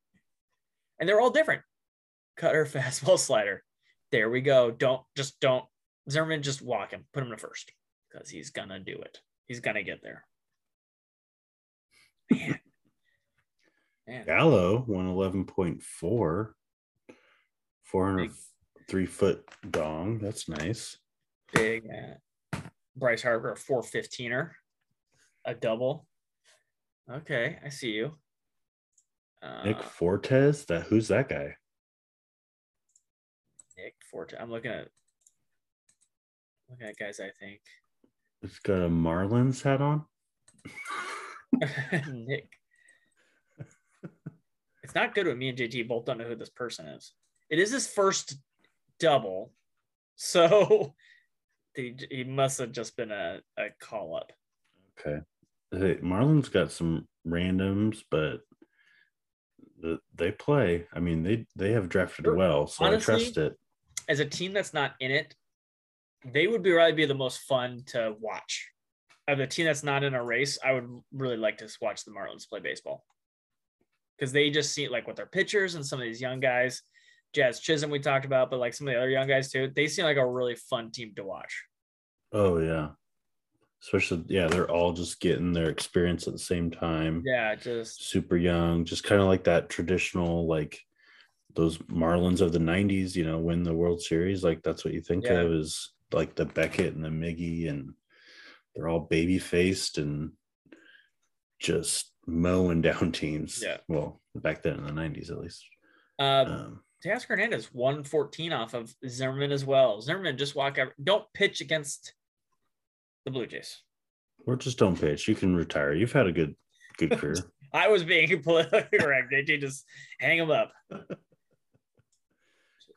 And they're all different. Cutter, fastball, slider. There we go. Don't just don't Zimmermann just walk him, put him to first because he's gonna do it. He's gonna get there. Man. Man. Gallo 111.4, 403 foot dong. That's nice. big uh, Bryce Harper, a 415er, a double. Okay, I see you. Uh, Nick Fortes, that who's that guy? Nick Forte. I'm looking at looking at guys. I think It's got a Marlins hat on. Nick. It's not good when me and JT both don't know who this person is. It is his first double, so he, he must have just been a, a call up. Okay. Hey, Marlins got some randoms, but the, they play. I mean, they they have drafted well, so Honestly, I trust it. As a team that's not in it, they would be probably be the most fun to watch. Of the team that's not in a race, I would really like to watch the Marlins play baseball because they just see like with their pitchers and some of these young guys, Jazz Chisholm we talked about, but like some of the other young guys too, they seem like a really fun team to watch. Oh yeah. Especially yeah, they're all just getting their experience at the same time. Yeah, just Super young, just kind of like that traditional like those Marlins of the 90s, you know, win the World Series. Like that's what you think Yeah. of is like the Beckett and the Miggy and they're all baby faced and just mowing down teams. Yeah. Well, back then in the 90s at least. uh, Um, Teoscar Hernandez 114 off of Zimmermann as well. Zimmermann just walk out. Don't pitch against the Blue Jays. or just don't pitch. You can retire. You've had a good good career. I was being politically correct. JT just hang him up.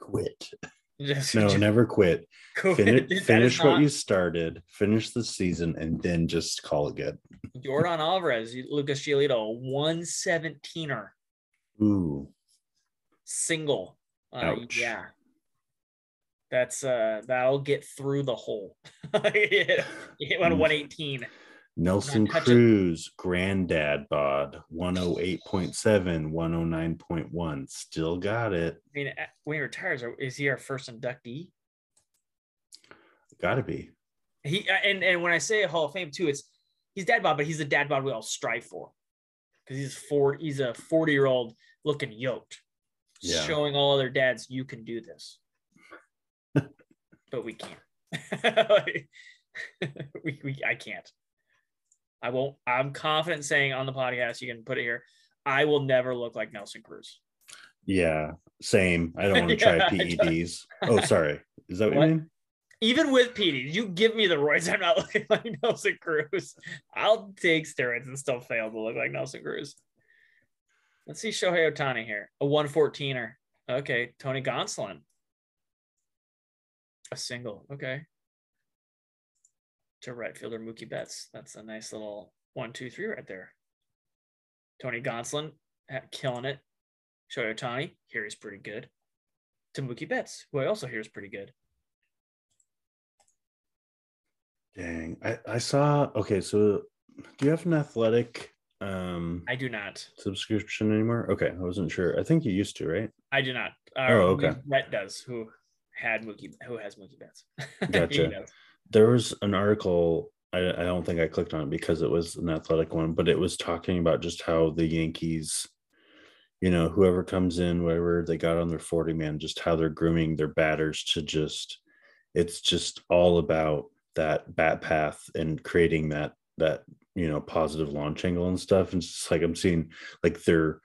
Quit. Just, No, just never quit. quit. Finish, finish what not- you started, finish the season, and then just call it good. Yordan Alvarez, Lucas Giolito, 117er Ooh, single. Uh, yeah. That's uh that'll get through the hole. one Mm. 118. Nelson. Cruz, granddad bod, 108.7, 109.1. Still got it. I mean, when he retires, is he our first inductee? Gotta be. He uh, and and when I say Hall of Fame too, it's he's dad bod, but he's the dad bod we all strive for because he's four. He's a forty year old looking yoked, Yeah. showing all other dads you can do this, but we can't. we, we I can't. I won't. I'm confident saying on the podcast you can put it here. I will never look like Nelson Cruz. Yeah, same. I don't want to try Yeah, PEDs. Oh, sorry. Is that what, What? you mean? Even with PD, you give me the roids. I'm not looking like Nelson Cruz. I'll take steroids and still fail to look like Nelson Cruz. Let's see Shohei Ohtani here. A 114er. Okay. Tony Gonsolin. A single. Okay. To right fielder Mookie Betts. That's a nice little one, two, three right there. Tony Gonsolin killing it. Shohei Ohtani. Here he's pretty good. To Mookie Betts, who I also hear is pretty good. Dang. I, I saw okay, so do you have an athletic um I do not. subscription anymore? Okay, I wasn't sure. I think you used to, right? I do not. Uh, Oh, okay. Brett does. Who had Mookie? Who has Mookie Betts? Gotcha. There was an article. I, I don't think I clicked on it because it was an athletic one, but it was talking about just how the Yankees, you know, whoever comes in, whatever they got on their 40 man, just how they're grooming their batters to just, it's just all about that bat path and creating that, that, you know, positive launch angle and stuff. And it's like I'm seeing like their,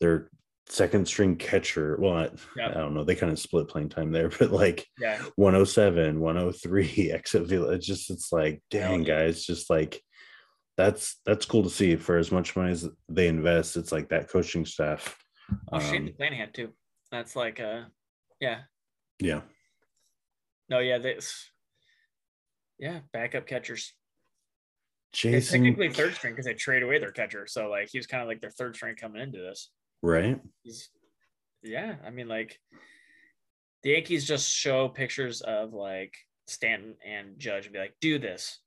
their second string catcher. Well, I, Yep. I don't know. They kind of split playing time there, but like, Yeah. 107 103 exit field it's just it's like dang yeah. guys just like that's that's cool to see for as much money as they invest it's like that coaching staff Oh, um, McClanahan too. That's like uh yeah. yeah No, yeah, this yeah, backup catchers. It's jason technically third string because they trade away their catcher. So like he was kind of like their third string coming into this. right He's yeah, I mean like the Yankees just show pictures of like Stanton and Judge and be like, do this.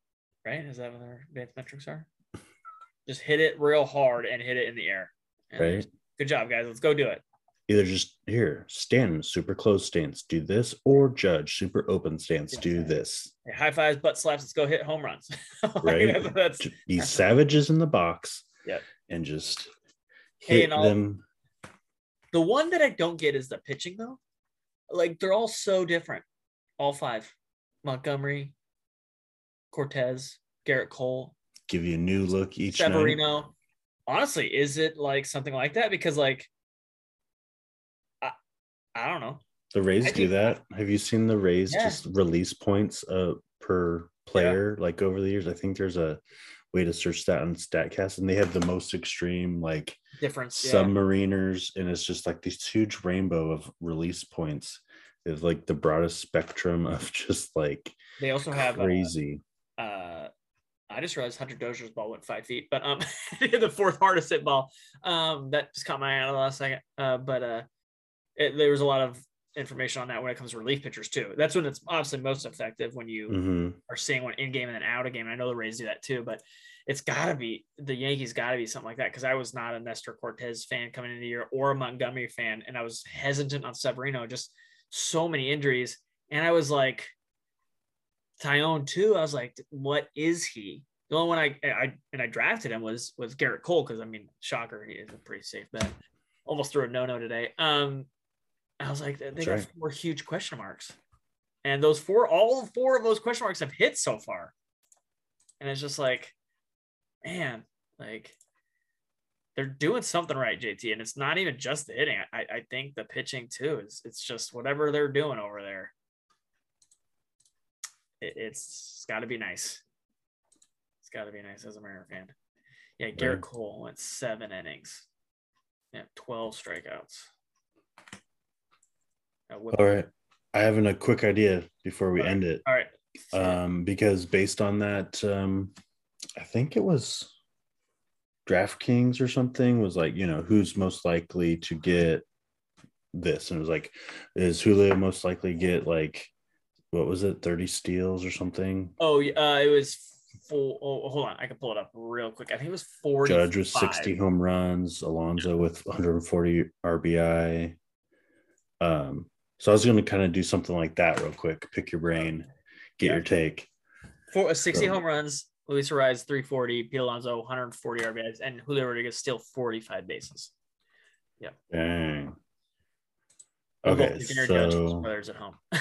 Right? Is that what their advanced metrics are? Just hit it real hard and hit it in the air. And right Good job, guys. Let's go do it. Either just here stand super close stance do this or judge super open stance do this Hey, high fives, butt slaps. Let's go hit home runs. Right. that's, be savages in the box yeah and just Hey, hit and them the one that I don't get is the pitching though. Like they're all so different. All five. Montgomery, Cortes, Gerrit Cole, give you a new look each night Severino. Honestly, is it like something like that? Because like I don't know. The Rays I do that. Have you seen the Rays Yeah. just release points uh per player like over the years? I think there's a way to search that on Statcast, and they have the most extreme like Difference. Yeah. submariners, and it's just like this huge rainbow of release points. Is like the broadest spectrum of just like They also have uh, crazy. uh I just realized Hunter Dozier's ball went five feet, but um the fourth hardest hit ball. Um that just caught my eye on the last second. Uh but uh it, there was a lot of information on that when it comes to relief pitchers too. That's when it's obviously most effective when you Mhm. are seeing one in game and then out of game. I know the Rays do that too, but it's got to be the Yankees got to be something like that because I was not a Nestor Cortes fan coming into the year or a Montgomery fan, and I was hesitant on Severino. Just so many injuries, and I was like, Taillon too. I was like, what is he? The only one I, I and I drafted him was was Gerrit Cole because I mean, shocker, he is a pretty safe bet. Almost threw a no no today. Um, I was like, they That's got right. four huge question marks, and those four, all four of those question marks have hit so far, and it's just like, man, like they're doing something right, JT, and it's not even just the hitting. I, I think the pitching too is it's just whatever they're doing over there. It, it's got to be nice. It's got to be nice as a Mariner fan. Yeah, Gerrit. Cole went seven innings. Yeah, twelve strikeouts. All right, I have a quick idea before we All right. end it. All right. um, because based on that, um, I think it was DraftKings or something was like, you know, who's most likely to get this, and it was like, is Julio most likely get like, what was it, thirty steals or something? Oh, yeah, uh, it was full. Oh, hold on, I can pull it up real quick. I think it was forty. Judge with sixty home runs, Alonso with one hundred and forty RBI. Um, so I was going to kind of do something like that real quick. Pick your oh, brain, get Yeah. your take. For uh, 60 So- home runs, Luis Arraez 340, Pete Alonso 140 RBIs, and Julio Rodriguez still 45 bases. Yep. Dang. Okay, so brothers at home.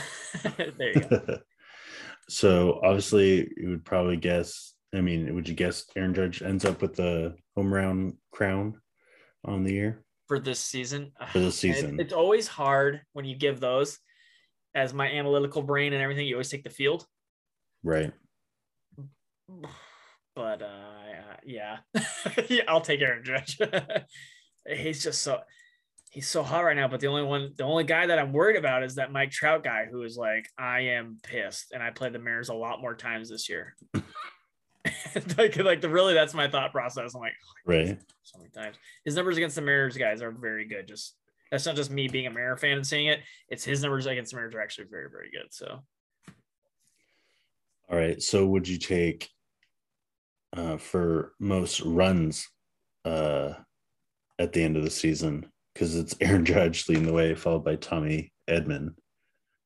there you go. so obviously you would probably guess. I mean, would you guess Aaron Judge ends up with the home run crown on the year? For this season, For this And season. it's always hard when you give those. As my analytical brain and everything, you always take the field. Right. But uh, uh, yeah, yeah, I'll take Aaron Judge. he's just so he's so hot right now. But the only one, the only guy that I'm worried about is that Mike Trout guy who is like, I am pissed, and I played the Mariners a lot more times this year. like, like the really, that's my thought process. I'm like, Right. so many times. His numbers against the Mariners guys are very good. Just that's not just me being a Mariner fan and seeing it. It's his numbers against the Mariners are actually very, very good. So All right. So would you take uh for most runs uh at the end of the season? Because it's Aaron Judge leading the way, followed by Tommy Edman.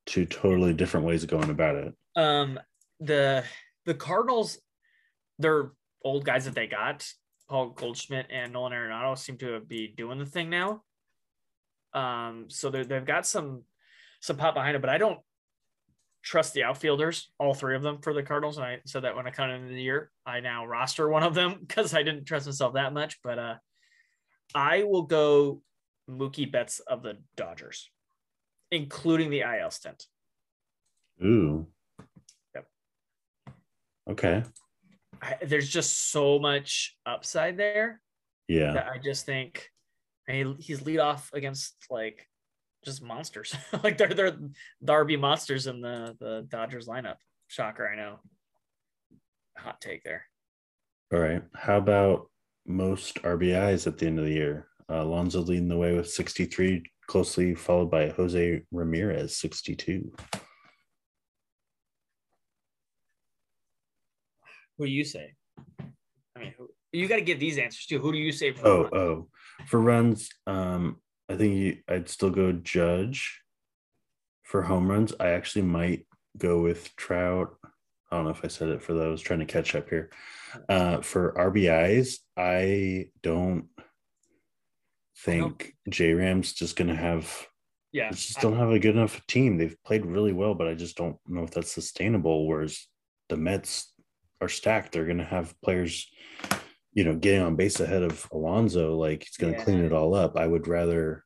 Two totally different ways of going about it. um the the Cardinals, they're old guys that they got. Paul Goldschmidt and Nolan Arenado seem to be doing the thing now. Um, so they- they've got some some pop behind it, but I don't trust the outfielders, all three of them for the Cardinals. And I said that when I come into the year, I now roster one of them because I didn't trust myself that much. But uh, I will go Mookie Betts of the Dodgers, including the IL stint. Ooh. Yep. Okay. I, there's just so much upside there Yeah. that I just think and he, he's lead off against like just monsters. like they're they're the RB monsters in the the Dodgers lineup. Shocker, I know. Hot take there. All right. How about most RBIs at the end of the year? Uh, Alonso leading the way with 63, closely followed by Jose Ramirez, 62. Who do you say? I mean, who, you got to give these answers too. Who do you say? For Oh, oh. For runs, um, I think you, I'd still go Judge. For home runs, I actually might go with Trout. I don't know if I said it for those. I was trying to catch up here. Uh, for RBIs, I don't think J Ram's just going to have yeah. just don't have a good enough team. They've played really well, but I just don't know if that's sustainable. Whereas the Mets are stacked. They're going to have players, you know, getting on base ahead of Alonso. Like he's going to Yeah. clean it all up. I would rather,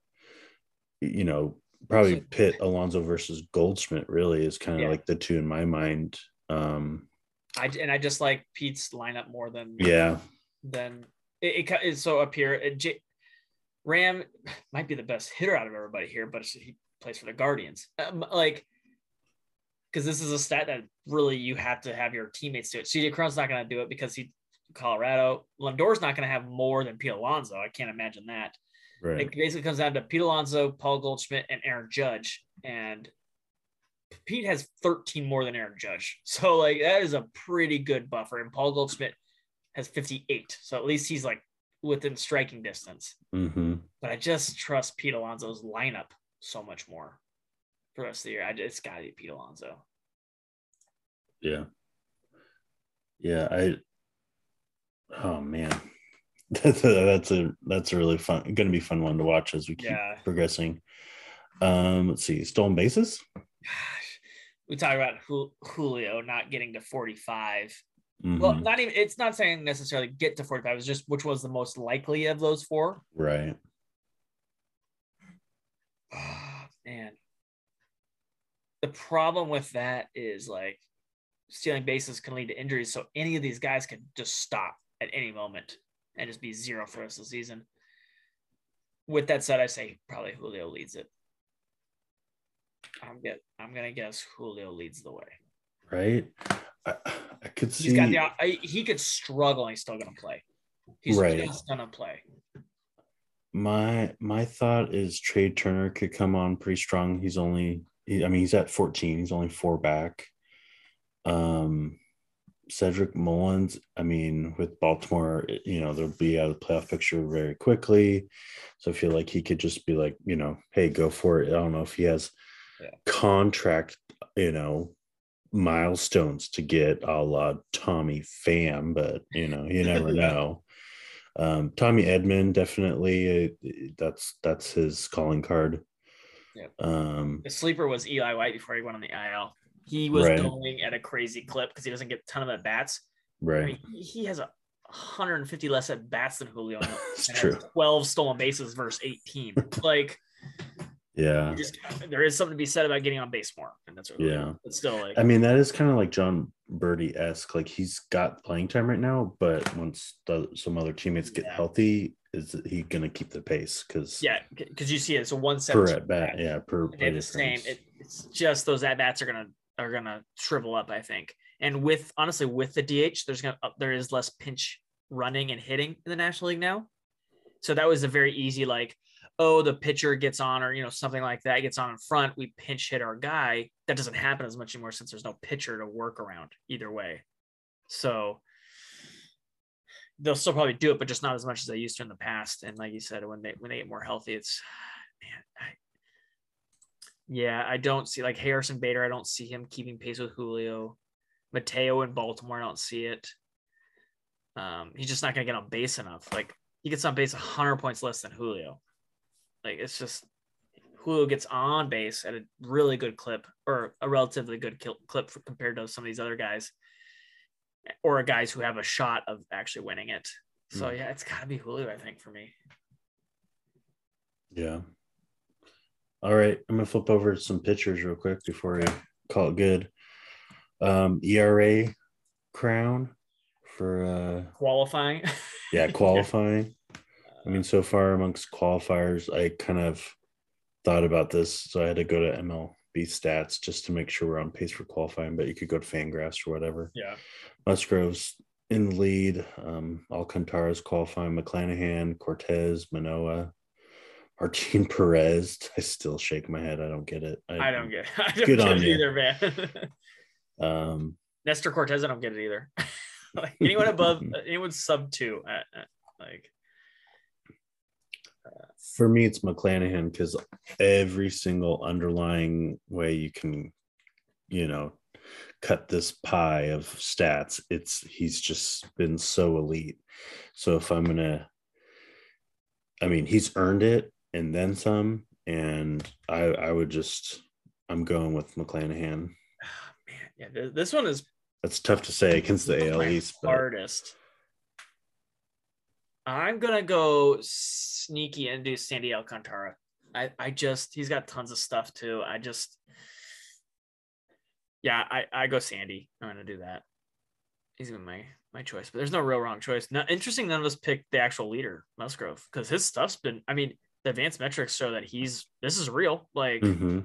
you know, probably pit Alonso versus Goldschmidt. Really is kind of Yeah. like the two in my mind. Um, I and I just like Pete's lineup more than Yeah. than it, it, it so up here. It, J, Ram might be the best hitter out of everybody here, but he plays for the Guardians. Um, like, because this is a stat that really you have to have your teammates do it. CJ Cron's not going to do it because he Colorado. Lindor's not going to have more than Pete Alonso. I can't imagine that. Right. It basically comes down to Pete Alonso, Paul Goldschmidt, and Aaron Judge. And Pete has 13 more than Aaron Judge. So, like, that is a pretty good buffer. And Paul Goldschmidt has 58. So, at least he's like within striking distance. hmm But I just trust Pete Alonso's lineup so much more for the rest of the year. I just got to be Pete Alonso. Yeah. Yeah. I, oh man. That's a, that's a, that's a really fun, going to be fun one to watch as we keep Yeah. progressing. Um, let's see, stolen bases. Gosh, we talk about Jul- Julio not getting to 45. Well, Mhm. not even, it's not saying necessarily get to 45, it's just which was the most likely of those four. right. Man. The problem with that is like stealing bases can lead to injuries. So any of these guys could just stop at any moment and just be zero for the rest of the season. With that said, I say probably Julio leads it. I'm get I'm gonna guess Julio leads the way. Right. I, I could see. He's got the I, he could struggle and he's still gonna play. He's Right. just gonna play. my my thought is Trea Turner could come on pretty strong. He's only, I mean, he's at 14. He's only four back. Um, Cedric Mullins, I mean, with Baltimore, you know, they'll be out of the playoff picture very quickly. So I feel like he could just be like, you know, hey, go for it. I don't know if he has Yeah. contract, you know, milestones to get a la Tommy Pham, but you know, you never know. Um, Tommy Edman definitely uh, that's that's his calling card. Yeah. Um, The sleeper was Eli White before he went on the IL. He was Right. going at a crazy clip because he doesn't get a ton of at bats. I right. mean, he- has a 150 less at bats than Julio. It's true. 12 stolen bases versus 18. like, Yeah. just there is something to be said about getting on base more, and that's what. Yeah. But still, like, I mean, that is kind of like Jon Berti esque. Like he's got playing time right now, but once the, some other teammates get Yeah. healthy, is he going to keep the pace? Because yeah, because you see it. It's a per at bat, yeah, per play the same. It, it's just those at bats are gonna are gonna shrivel up, I think. And with honestly, with the DH, there's gonna uh, there is less pinch running and hitting in the National League now. So that was a very easy like, oh, the pitcher gets on or you know something like that gets on in front. We pinch hit our guy. That doesn't happen as much anymore since there's no pitcher to work around either way. So they'll still probably do it, but just not as much as they used to in the past. And like you said, when they when they get more healthy, it's man, I, yeah, I don't see like Harrison Bader. I don't see him keeping pace with Julio. Mateo in Baltimore, I don't see it. Um, he's just not gonna get on base enough. Like he gets on base 100 points less than Julio. Like it's just Julio gets on base at a really good clip or a relatively good clip for, compared to some of these other guys or guys who have a shot of actually winning it. So Mm. yeah, it's got to be Julio, I think, for me. Yeah. All right. I'm gonna flip over some pictures real quick before I call it good. Um, ERA crown for uh Qualifying. yeah, qualifying. I mean, so far amongst qualifiers, I kind of thought about this, so I had to go to MLB stats just to make sure we're on pace for qualifying. But you could go to Fangraphs or whatever. yeah. Musgrove's in the lead. Um, Alcantara's qualifying. McClanahan, Cortes, Manoah, Martin Perez. I still shake my head. I don't get it. I don't get it. I don't Good get on it you. either, man. Um, Nestor Cortes, I don't get it either. like anyone above, anyone sub two, uh, uh, like for me, it's McClanahan because every single underlying way you can, you know, cut this pie of stats, it's he's just been so elite. So if I'm gonna, I mean, he's earned it and then some, and I I would just I'm going with McClanahan. Ah, man, yeah, this one is That's tough to say against the AL East, but hardest. I'm gonna go sneaky and do Sandy Alcantara. I, I just he's got tons of stuff too. I just yeah, I, I go Sandy. I'm gonna do that. he's been my my choice, but there's no real wrong choice. Now, interesting, none of us picked the actual leader, Musgrove, because his stuff's been. I mean, the advanced metrics show that he's this is real. Like, hmm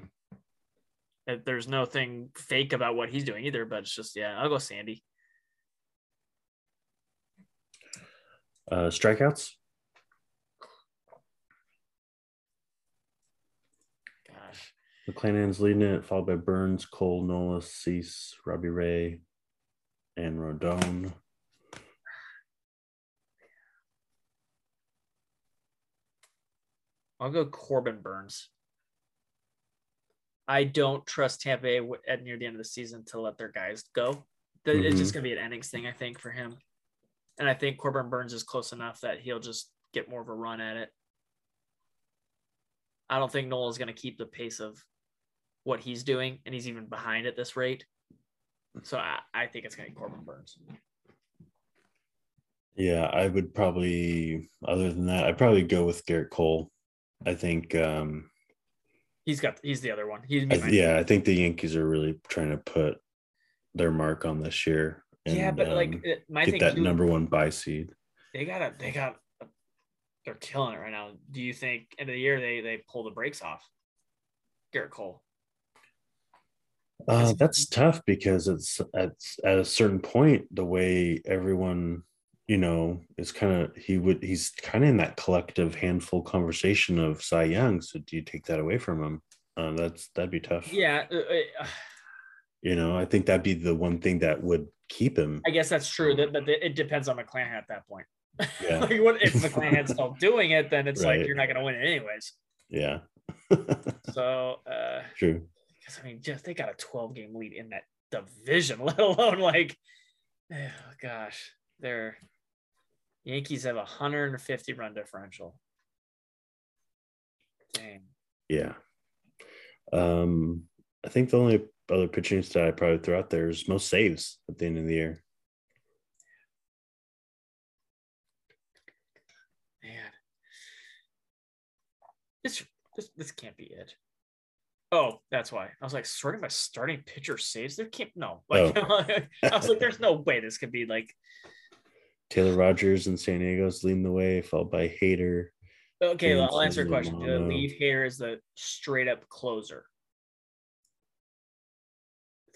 that there's nothing fake about what he's doing either. But it's just, yeah, I'll go Sandy. Uh, strikeouts. Gosh, McClanahan's leading it, followed by Burnes, Cole, Nola, Cease, Robbie Ray, and Rodón. I'll go Corbin Burnes. I don't trust Tampa Bay at near the end of the season to let their guys go. It's just gonna be an innings thing, I think, for him. And I think Corbin Burnes is close enough that he'll just get more of a run at it. I don't think Noel is gonna keep the pace of what he's doing, and he's even behind at this rate. So I, I think it's gonna be Corbin Burnes. Yeah, I would probably, other than that, I'd probably go with Gerrit Cole. I think, um, He's got he's the other one. He's I, yeah, I think the Yankees are really trying to put their mark on this year. And, yeah, but like um, it, my get thing that number one buy seed. they gotta they got they're killing it right now. Do you think end of the year they they pull the brakes off? Gerrit Cole. Uh, that's tough because it's at at a certain point the way everyone you know is kind of he would he's kind of in that collective handful conversation of Cy Young. So do you take that away from him? Uh, that's that'd be tough. Yeah, uh, uh, You know, I think that'd be the one thing that would keep him. I guess that's true. That, but it depends on McClanahan at that point. Yeah. like what if McClanahan's still doing it, then it's like you're not gonna win it anyways. Yeah. So uh True. because I mean just they got a 12 game lead in that division, let alone like oh gosh, they're Yankees have a 150 run differential. Dang. Yeah. Um, I think the only other pitching stat I probably throw out there is most saves at the end of the year. Man, this this this can't be it. Oh, that's why I was like sorting by starting pitcher saves. There can't no. Like oh. I was like, there's no way this could be like. Taylor Rogers in San Diego's leading the way, followed by Hader. Okay, well, I'll answer your question. Do they Romano. leave here as the straight up closer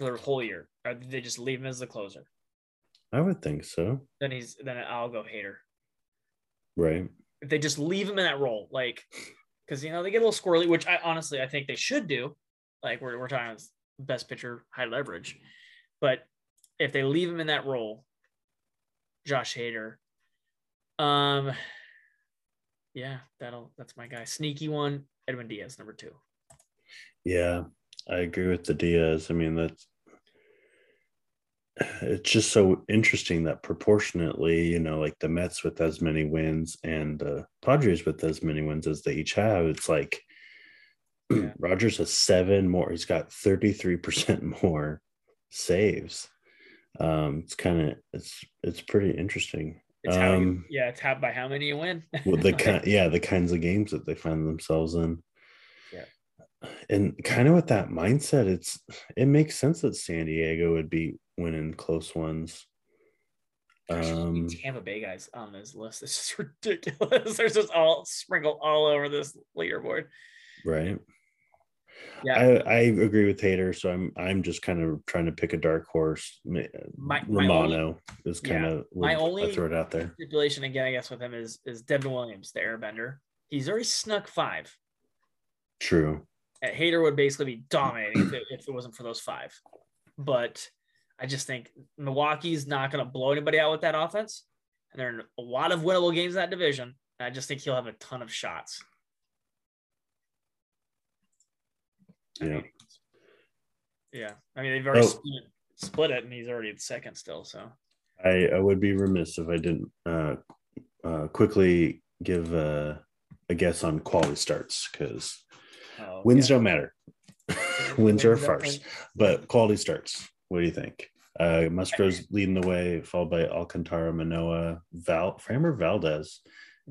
for the whole year, or did they just leave him as the closer? I would think so. Then he's then I'll go Hader. Right. if they just leave him in that role, like, because you know they get a little squirrely, which I honestly I think they should do. Like we're we're talking about best pitcher, high leverage, but if they leave him in that role, Josh Hader, um, yeah, that'll that's my guy. Sneaky one, Edwin Diaz, number two. Yeah, I agree with the Diaz. I mean, that's it's just so interesting that proportionately, you know, like the Mets with as many wins and the Padres with as many wins as they each have, it's like Yeah. Rogers has seven more. He's got 33% more saves. Um, it's kind of it's it's pretty interesting. It's how you, Um, yeah, it's how by how many you win. well, the kind yeah, the kinds of games that they find themselves in. And kind of with that mindset, it's it makes sense that San Diego would be winning close ones. Gosh, there's so many Um, Tampa Bay guys on this list. It's just ridiculous. There's just all sprinkled all over this leaderboard. right. Yeah. I, I agree with Hader, so I'm I'm just kind of trying to pick a dark horse. My Romano is kind yeah, of my only I throw it out there. stipulation again, I guess, with him is is Devin Williams, the airbender. He's already snuck five. True. Hader would basically be dominating if it, if it wasn't for those five. But I just think Milwaukee's not going to blow anybody out with that offense. And there are a lot of winnable games in that division. And I just think he'll have a ton of shots. I Yeah. mean, yeah. I mean, they've already Oh. split, split it, and he's already at second still. So I, I would be remiss if I didn't uh, uh, quickly give uh, a guess on quality starts because oh, wins yeah. don't matter. wins are a farce, but quality starts. What do you think? Uh, Musgrove's leading the way, followed by Alcantara, Manoah, Val, Framber, Valdez,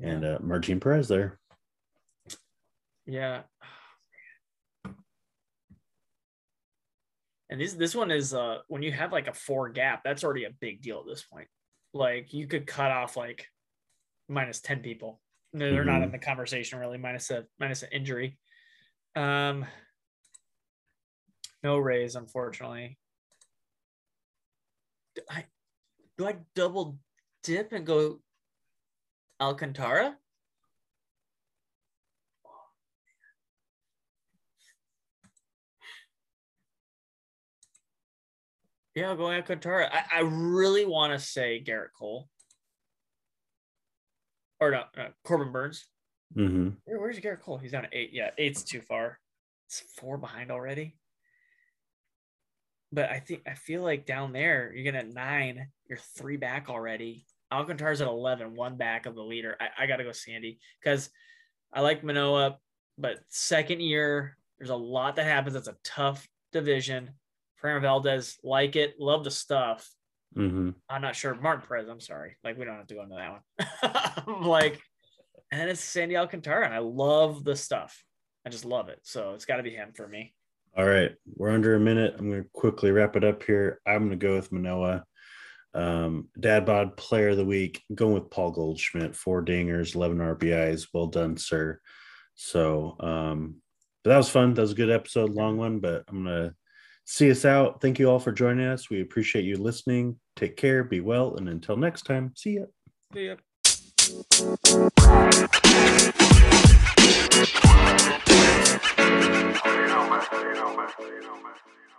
and uh, Martin Perez there. Yeah. And this this one is uh when you have like a four gap, that's already a big deal at this point. Like you could cut off like minus 10 people. No, they're mm-hmm. not in the conversation really, minus a minus an injury. Um no raise, unfortunately. I do I double dip and go Alcantara? Yeah, I'll go Alcantara. I, I really want to say Gerrit Cole. Or no, no Corbin Burnes. Mm-hmm. Where, where's Gerrit Cole? He's down at eight. Yeah, eight's too far. It's four behind already. But I think I feel like down there, you're gonna nine, you're three back already. Alcantara's at 11, one back of the leader. I, I got to go Sandy because I like Manoah, but second year, there's a lot that happens. It's a tough division. Framber Valdez, like it, love the stuff. Mm-hmm. I'm not sure. Martin Perez, I'm sorry. Like, we don't have to go into that one. like, and it's Sandy Alcantara, and I love the stuff. I just love it. So it's got to be him for me. All right. We're under a minute. I'm going to quickly wrap it up here. I'm going to go with Manoah. Um, Dad Bod Player of the Week. Going with Paul Goldschmidt. Four dingers, 11 RBIs. Well done, sir. So, um, but that was fun. That was a good episode, long one, but I'm going to see us out. Thank you all for joining us. We appreciate you listening. Take care, be well, and until next time, see ya. See ya. You know, man. You.